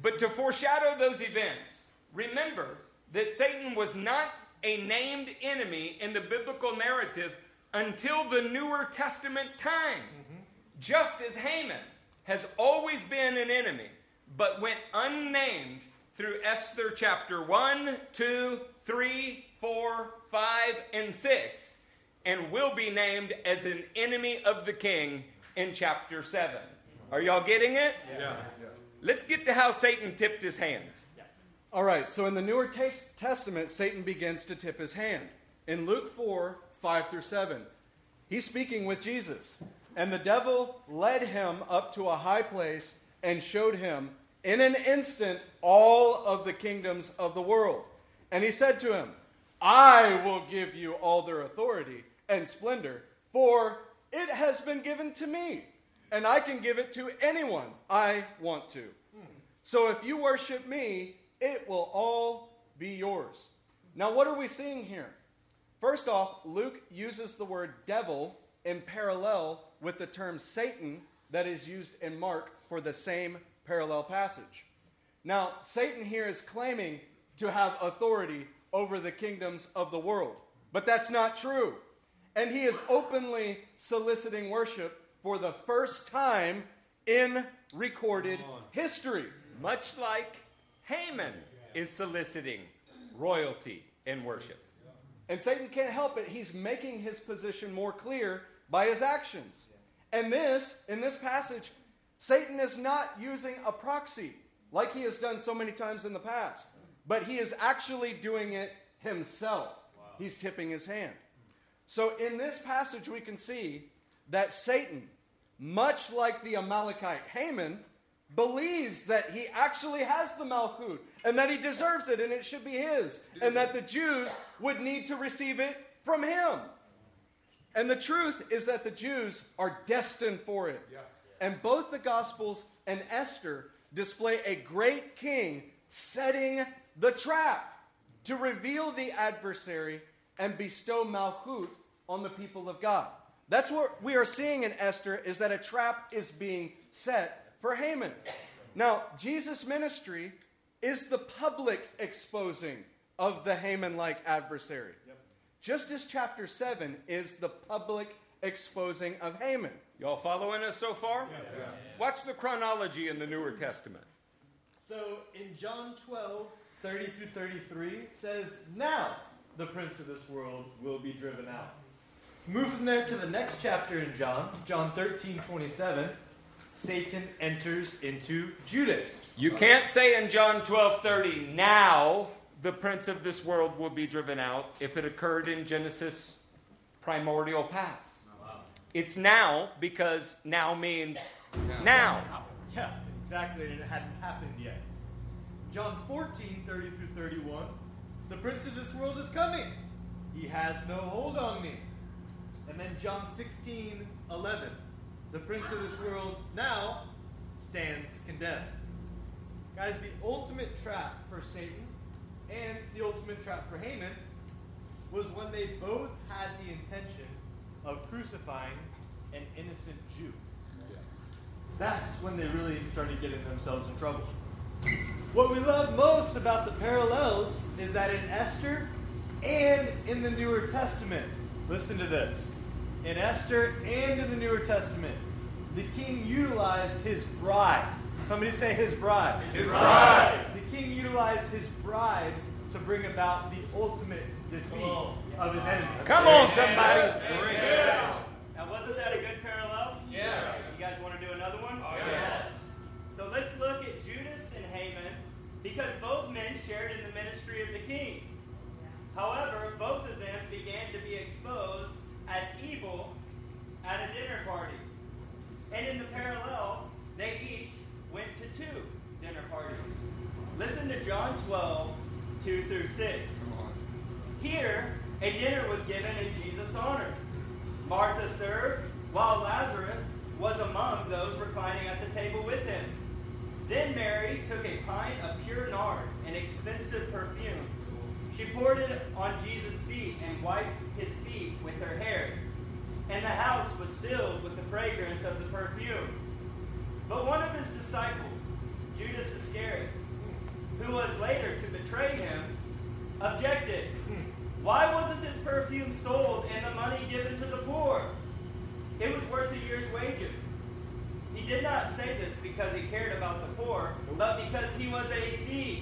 But to foreshadow those events, remember that Satan was not a named enemy in the biblical narrative until the Newer Testament time. Mm-hmm. Just as Haman has always been an enemy, but went unnamed through Esther chapter 1, 2, 3, 4, 5, and 6, and will be named as an enemy of the king in chapter 7. Are y'all getting it? Yeah. Let's get to how Satan tipped his hand. All right, so in the Newer Tas- Testament, Satan begins to tip his hand. In Luke 4 5 through 7, he's speaking with Jesus. And the devil led him up to a high place and showed him in an instant all of the kingdoms of the world. And he said to him, I will give you all their authority and splendor, for it has been given to me, and I can give it to anyone I want to. So if you worship me, it will all be yours. Now, what are we seeing here? First off, Luke uses the word devil in parallel with the term Satan that is used in Mark for the same parallel passage. Now, Satan here is claiming to have authority over the kingdoms of the world, but that's not true. And he is openly soliciting worship for the first time in recorded history. Much like Haman is soliciting royalty and worship. And Satan can't help it. He's making his position more clear by his actions. And this, in this passage, Satan is not using a proxy like he has done so many times in the past, but he is actually doing it himself. He's tipping his hand. So in this passage, we can see that Satan, much like the Amalekite Haman, believes that he actually has the Malchut and that he deserves it and it should be his, and that the Jews would need to receive it from him. And the truth is that the Jews are destined for it. And both the Gospels and Esther display a great king setting the trap to reveal the adversary and bestow Malchut on the people of God. That's what we are seeing in Esther is that a trap is being set for Haman. Now, Jesus' ministry is the public exposing of the Haman like adversary. Just as chapter 7 is the public exposing of Haman. Y'all following us so far? Watch the chronology in the Newer Testament. So in John 12, 30 through 33, it says, Now the prince of this world will be driven out. Move from there to the next chapter in John, John 13, 27. Satan enters into Judas. You can't say in John 12 30, now the prince of this world will be driven out if it occurred in Genesis primordial past. It's now because now means now. Yeah, exactly, and it hadn't happened yet. John 14, 30 through 31. The prince of this world is coming. He has no hold on me. And then John 16, 11. The prince of this world now stands condemned. Guys, the ultimate trap for Satan and the ultimate trap for Haman was when they both had the intention of crucifying an innocent Jew. That's when they really started getting themselves in trouble. What we love most about the parallels is that in Esther and in the Newer Testament, listen to this. In Esther and in the Newer Testament, the king utilized his bride. Somebody say his bride. His bride. The king utilized his bride to bring about the ultimate defeat of his enemies. Come on, somebody. Now, wasn't that a good parallel? Yeah. You guys want to do another one? Oh, yes. So let's look at Judas and Haman because both men shared in the ministry of the king. However, both of them began to be exposed as evil at a dinner party. And in the parallel, they each went to two dinner parties. Listen to John 12, 2 through 6. Here, a dinner was given in Jesus' honor. Martha served, while Lazarus was among those reclining at the table with him. Then Mary took a pint of pure nard, an expensive perfume. She poured it on Jesus' feet and wiped his feet with her hair. And the house was filled with the fragrance of the perfume. But one of his disciples, Judas Iscariot, who was later to betray him, objected. Why wasn't this perfume sold and the money given to the poor? It was worth a year's wages. He did not say this because he cared about the poor, but because he was a thief.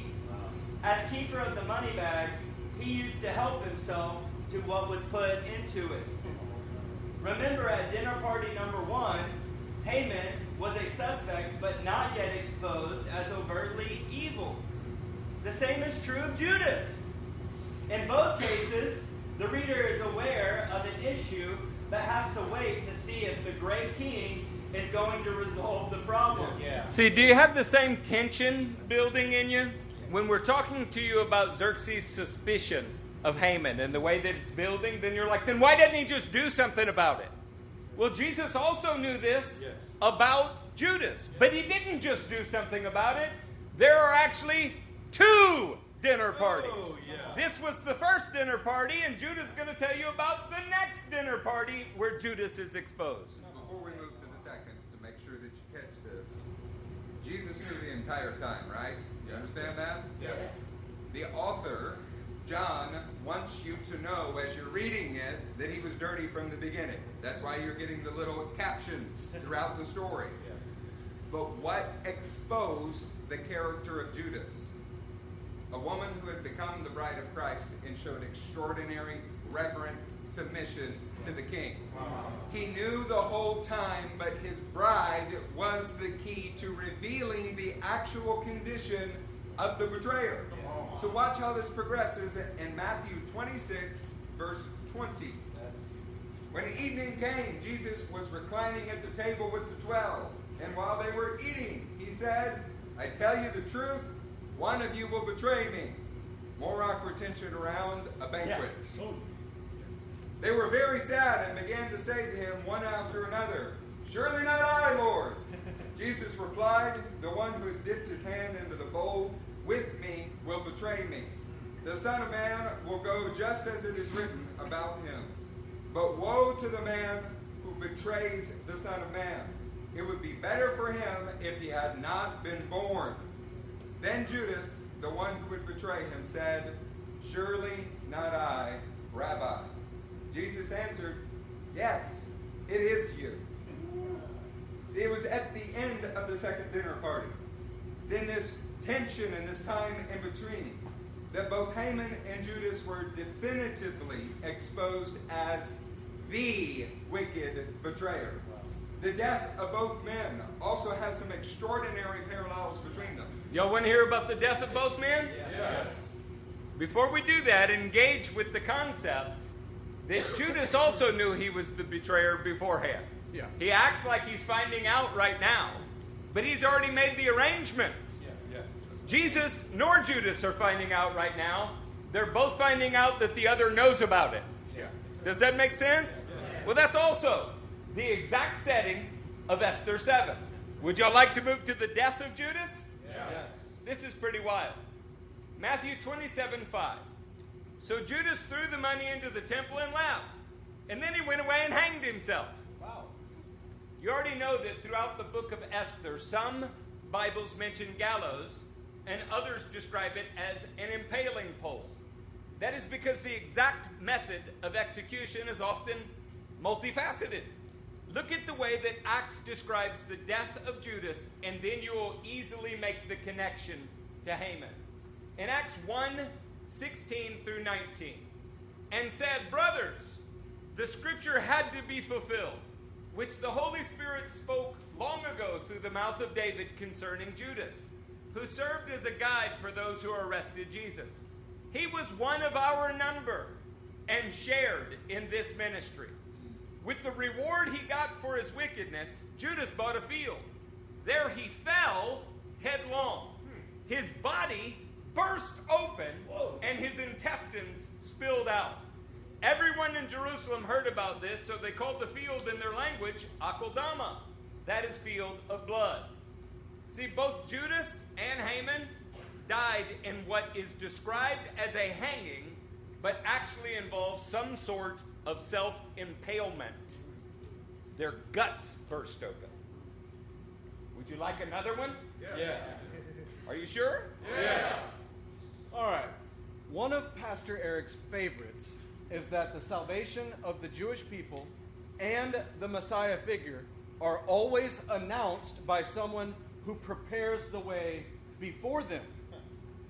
As keeper of the money bag, he used to help himself to what was put into it. Remember at dinner party number one, Haman was a suspect but not yet exposed as overtly evil. The same is true of Judas. In both cases, the reader is aware of an issue but has to wait to see if the great king is going to resolve the problem. Yeah. See, do you have the same tension building in you? When we're talking to you about Xerxes' suspicion of Haman and the way that it's building, then you're like, then why didn't he just do something about it? Well, Jesus also knew this Yes. about Judas, but he didn't just do something about it. There are actually two dinner oh, parties. Oh, yeah. This was the first dinner party, and Judas is going to tell you about the next dinner party where Judas is exposed. Before we move to the second, to make sure that you catch this, Jesus knew the entire time, right? You understand that? Yes. The author, John, wants you to know as you're reading it that he was dirty from the beginning. That's why you're getting the little captions throughout the story. But what exposed the character of Judas? A woman who had become the bride of Christ and showed extraordinary, reverent submission to the king. He knew the whole time, but his bride was the key to revealing the actual condition of the betrayer. So watch how this progresses in Matthew 26, verse 20. When evening came, Jesus was reclining at the table with the twelve. And while they were eating, he said, I tell you the truth, one of you will betray me. More awkward tension around a banquet. They were very sad and began to say to him one after another, Surely not I, Lord. Jesus replied, The one who has dipped his hand into the bowl with me will betray me. The Son of Man will go just as it is written about him. But woe to the man who betrays the Son of Man. It would be better for him if he had not been born. Then Judas, the one who would betray him, said, Surely not I, Rabbi. Jesus answered, Yes, it is you. See, it was at the end of the second dinner party. It's in this tension and this time in between that both Haman and Judas were definitively exposed as the wicked betrayer. The death of both men also has some extraordinary parallels between them. Y'all want to hear about the death of both men? Yes. Before we do that, engage with the concept that Judas also knew he was the betrayer beforehand. Yeah. He acts like he's finding out right now, but he's already made the arrangements. Yeah. Jesus nor Judas are finding out right now. They're both finding out that the other knows about it. Yeah. Does that make sense? Well, that's also the exact setting of Esther 7. Would y'all like to move to the death of Judas? Yes. This is pretty wild. Matthew 27 5. So Judas threw the money into the temple and left. And then he went away and hanged himself. Wow. You already know that throughout the book of Esther, some Bibles mention gallows and others describe it as an impaling pole. That is because the exact method of execution is often multifaceted. Look at the way that Acts describes the death of Judas, and then you will easily make the connection to Haman. In Acts 1 16 through 19, and said, Brothers, the scripture had to be fulfilled, which the Holy Spirit spoke long ago through the mouth of David concerning Judas, who served as a guide for those who arrested Jesus. He was one of our number and shared in this ministry. With the reward he got for his wickedness, Judas bought a field. There he fell headlong. His body burst open and his intestines spilled out. Everyone in Jerusalem heard about this, so they called the field in their language Akeldama. That is field of blood. See, both Judas and Haman died in what is described as a hanging, but actually involves some sort of self impalement. Their guts burst open. Would you like another one? Yes. Are you sure? All right. One of Pastor Eric's favorites is that the salvation of the Jewish people and the Messiah figure are always announced by someone who prepares the way before them.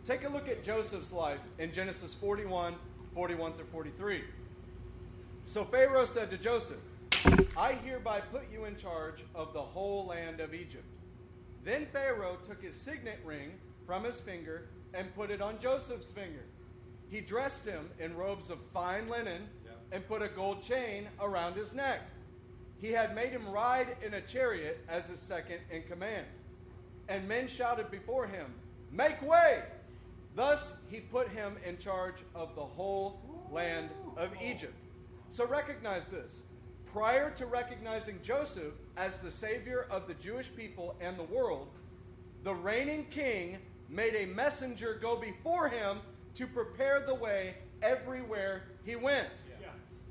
Take a look at Joseph's life in Genesis 41 41 through 43. So Pharaoh said to Joseph, I hereby put you in charge of the whole land of Egypt. Then Pharaoh took his signet ring from his finger and put it on Joseph's finger. He dressed him in robes of fine linen and put a gold chain around his neck. He had made him ride in a chariot as his second in command. And men shouted before him, Make way! Thus he put him in charge of the whole land of Egypt. So recognize this. Prior to recognizing Joseph as the savior of the Jewish people and the world, the reigning king made a messenger go before him to prepare the way everywhere he went. Yeah.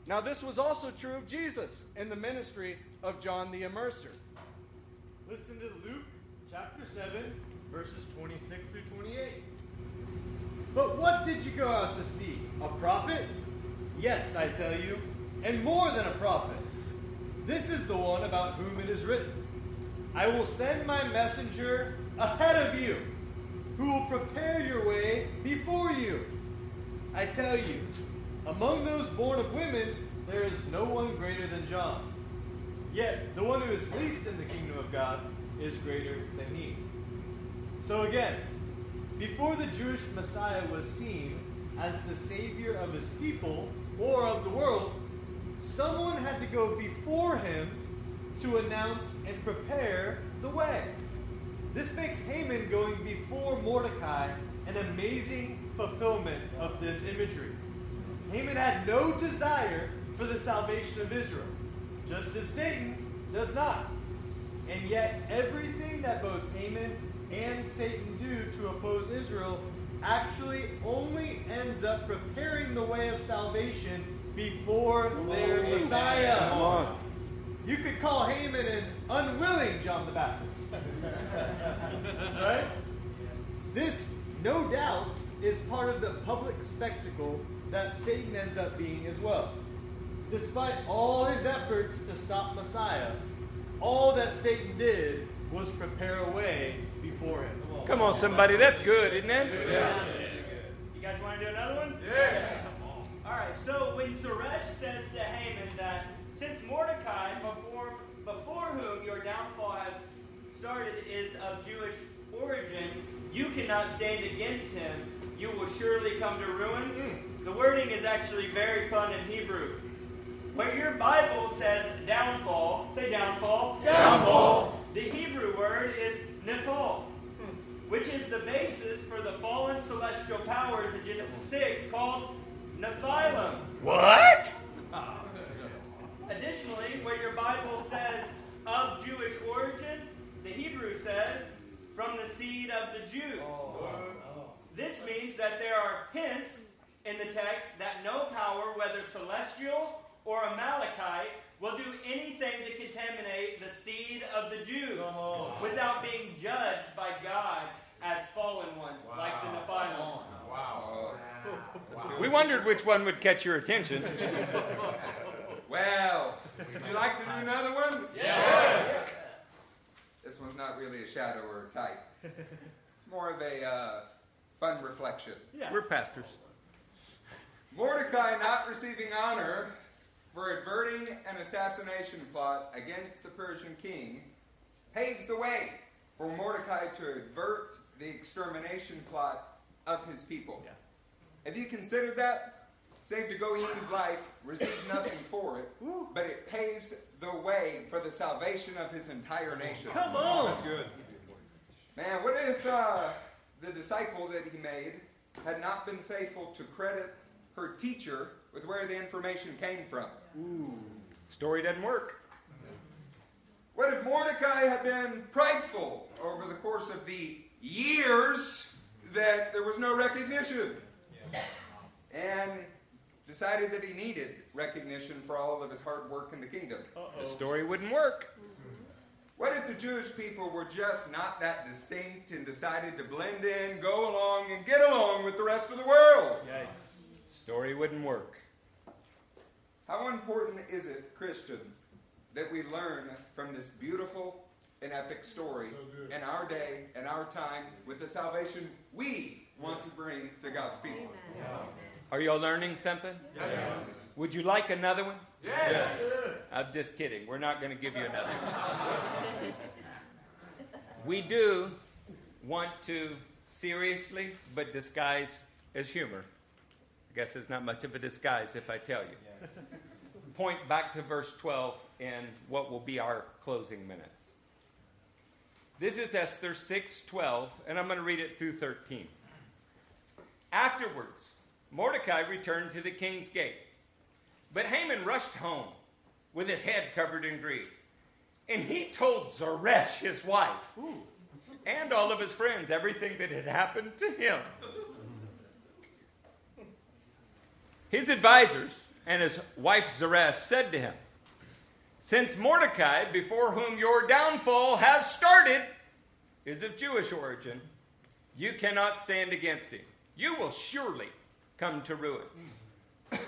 Now, this was also true of Jesus in the ministry of John the Immerser. Listen to Luke chapter 7, verses 26 through 28. But what did you go out to see? A prophet? Yes, I tell you, and more than a prophet. This is the one about whom it is written I will send my messenger ahead of you, who will prepare your way before you. I tell you, among those born of women, there is no one greater than John. Yet the one who is least in the kingdom of God is greater than he. So again, before the Jewish Messiah was seen as the Savior of his people or of the world, someone had to go before him to announce and prepare the way. This makes Haman going before Mordecai an amazing fulfillment of this imagery. Haman had no desire for the salvation of Israel, just as Satan does not. And yet, everything that both Haman and Satan do to oppose Israel actually only ends up preparing the way of salvation before their Messiah. You could call Haman an unwilling John the Baptist. right? This, no doubt, is part of the public spectacle that Satan ends up being as well. Despite all his efforts to stop Messiah, all that Satan did was prepare a way before him. Come on, somebody. That's good, isn't it? You guys want to do another one? Yes. All right. So when Zeresh says to Haman that since Mordecai, before before whom your downfall has started, is of Jewish origin, you cannot stand against him. You will surely come to ruin. Hmm. The wording is actually very fun in Hebrew. Where your Bible says downfall, say downfall. Downfall. The Hebrew word is nephal, which is the basis for the fallen celestial powers in Genesis 6 called Nephilim. What? Additionally, where your Bible says of Jewish origin, the Hebrew says from the seed of the Jews. This means that there are hints in the text that no power, whether celestial or Amalekite, will do anything to contaminate the seed of the Jews without being judged by God as fallen ones, like the Nephilim. Wow. We wondered which one would catch your attention. Well, would you like to do another one? Yeah. This one's not really a shadow or a type. It's more of a uh, fun reflection. Yeah. We're pastors. Mordecai not receiving honor for averting an assassination plot against the Persian king paves the way for Mordecai to avert the extermination plot of his people. Yeah. Have you considered that? Saved a Goyim's life, received nothing for it, but it paves the way for the salvation of his entire nation. Come on. That's good. Man, what if uh, the disciple that he made had not been faithful to credit her teacher with where the information came from? Story doesn't work. What if Mordecai had been prideful over the course of the years that there was no recognition? And decided that he needed recognition for all of his hard work in the kingdom. The story wouldn't work. What if the Jewish people were just not that distinct and decided to blend in, go along, and get along with the rest of the world? Yikes. Story wouldn't work. How important is it, Christian, that we learn from this beautiful and epic story in our day and our time with the salvation we want to bring to God's people. Are y'all learning something? Yes. Would you like another one? Yes. I'm just kidding. We're not going to give you another one. we do want to seriously, but disguise as humor. I guess it's not much of a disguise if I tell you. Point back to verse 12 and what will be our closing minutes. This is Esther 6:12, and I'm going to read it through 13. Afterwards, Mordecai returned to the king's gate. But Haman rushed home with his head covered in grief. And he told Zeresh, his wife, and all of his friends everything that had happened to him. His advisors and his wife Zeresh said to him, Since Mordecai, before whom your downfall has started, is of Jewish origin, you cannot stand against him. You will surely come to ruin.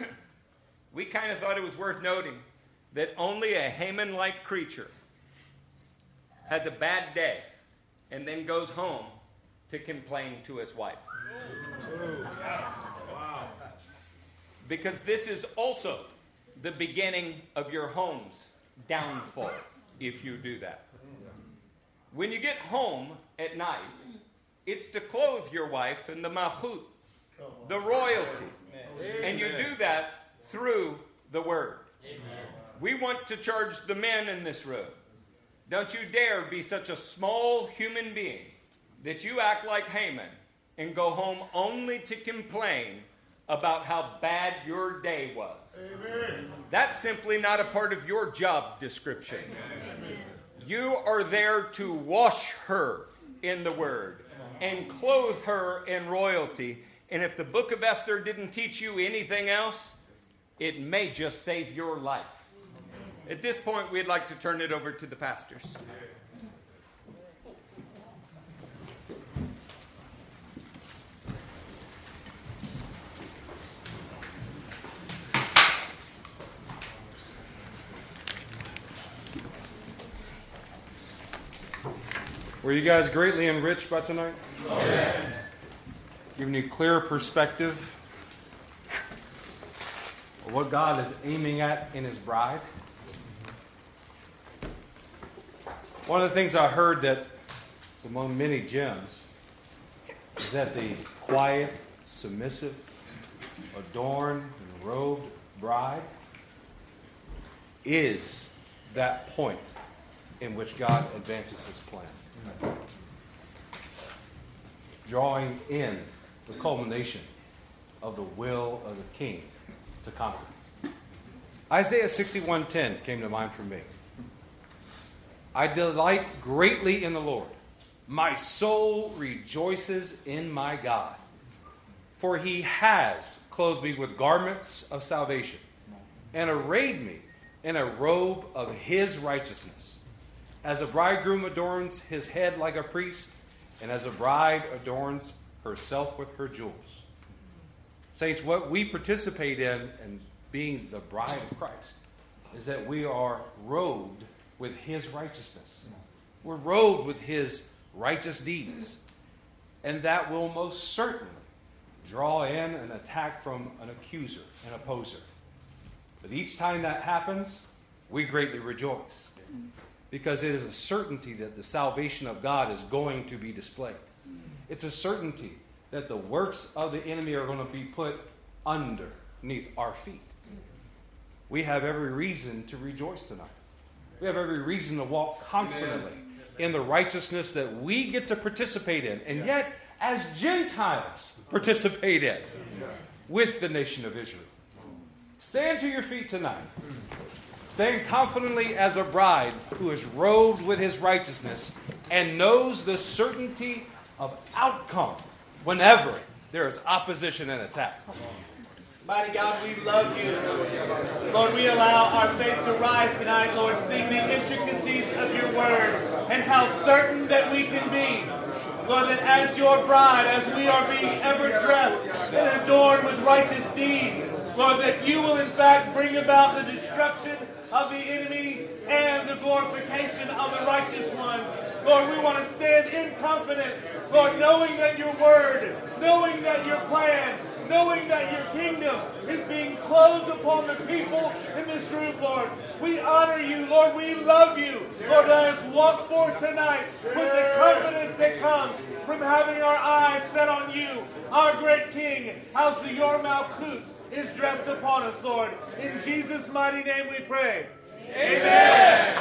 we kind of thought it was worth noting that only a Haman like creature has a bad day and then goes home to complain to his wife. Because this is also the beginning of your home's downfall if you do that. When you get home at night, it's to clothe your wife in the Malchut, the royalty. And you do that through the word. We want to charge the men in this room. Don't you dare be such a small human being that you act like Haman and go home only to complain about how bad your day was. Amen. That's simply not a part of your job description. Amen. You are there to wash her in the word and clothe her in royalty. And if the book of Esther didn't teach you anything else, it may just save your life. At this point, we'd like to turn it over to the pastors. Were you guys greatly enriched by tonight? Oh, yes. Giving you clear perspective of what God is aiming at in His bride. One of the things I heard that is among many gems is that the quiet, submissive, adorned, and robed bride is that point in which God advances His plan drawing in the culmination of the will of the king to conquer. Isaiah 61:10 came to mind for me. I delight greatly in the Lord. My soul rejoices in my God. For he has clothed me with garments of salvation and arrayed me in a robe of his righteousness. As a bridegroom adorns his head like a priest, and as a bride adorns herself with her jewels. Saints, what we participate in and being the bride of Christ is that we are robed with his righteousness. We're robed with his righteous deeds. And that will most certainly draw in an attack from an accuser, an opposer. But each time that happens, we greatly rejoice because it is a certainty that the salvation of God is going to be displayed. It's a certainty that the works of the enemy are going to be put underneath our feet. We have every reason to rejoice tonight. We have every reason to walk confidently in the righteousness that we get to participate in, and yet as Gentiles participate in with the nation of Israel. Stand to your feet tonight. Stand confidently as a bride who is robed with his righteousness and knows the certainty of outcome whenever there is opposition and attack. Mighty God, we love you. Lord, we allow our faith to rise tonight, Lord, seeing the intricacies of your word and how certain that we can be. Lord, that as your bride, as we are being ever dressed and adorned with righteous deeds, Lord, that you will in fact bring about the destruction of the enemy and the glorification of the righteous ones. Lord, we want to stand in confidence, Lord, knowing that your word, knowing that your plan, knowing that your kingdom is being closed upon the people in this room, Lord. We honor you, Lord. We love you. Lord, let us walk forth tonight with the confidence that comes from having our eyes set on you, our great King. How's the Yor Malchut is dressed upon us, Lord. In Jesus' mighty name we pray. Amen.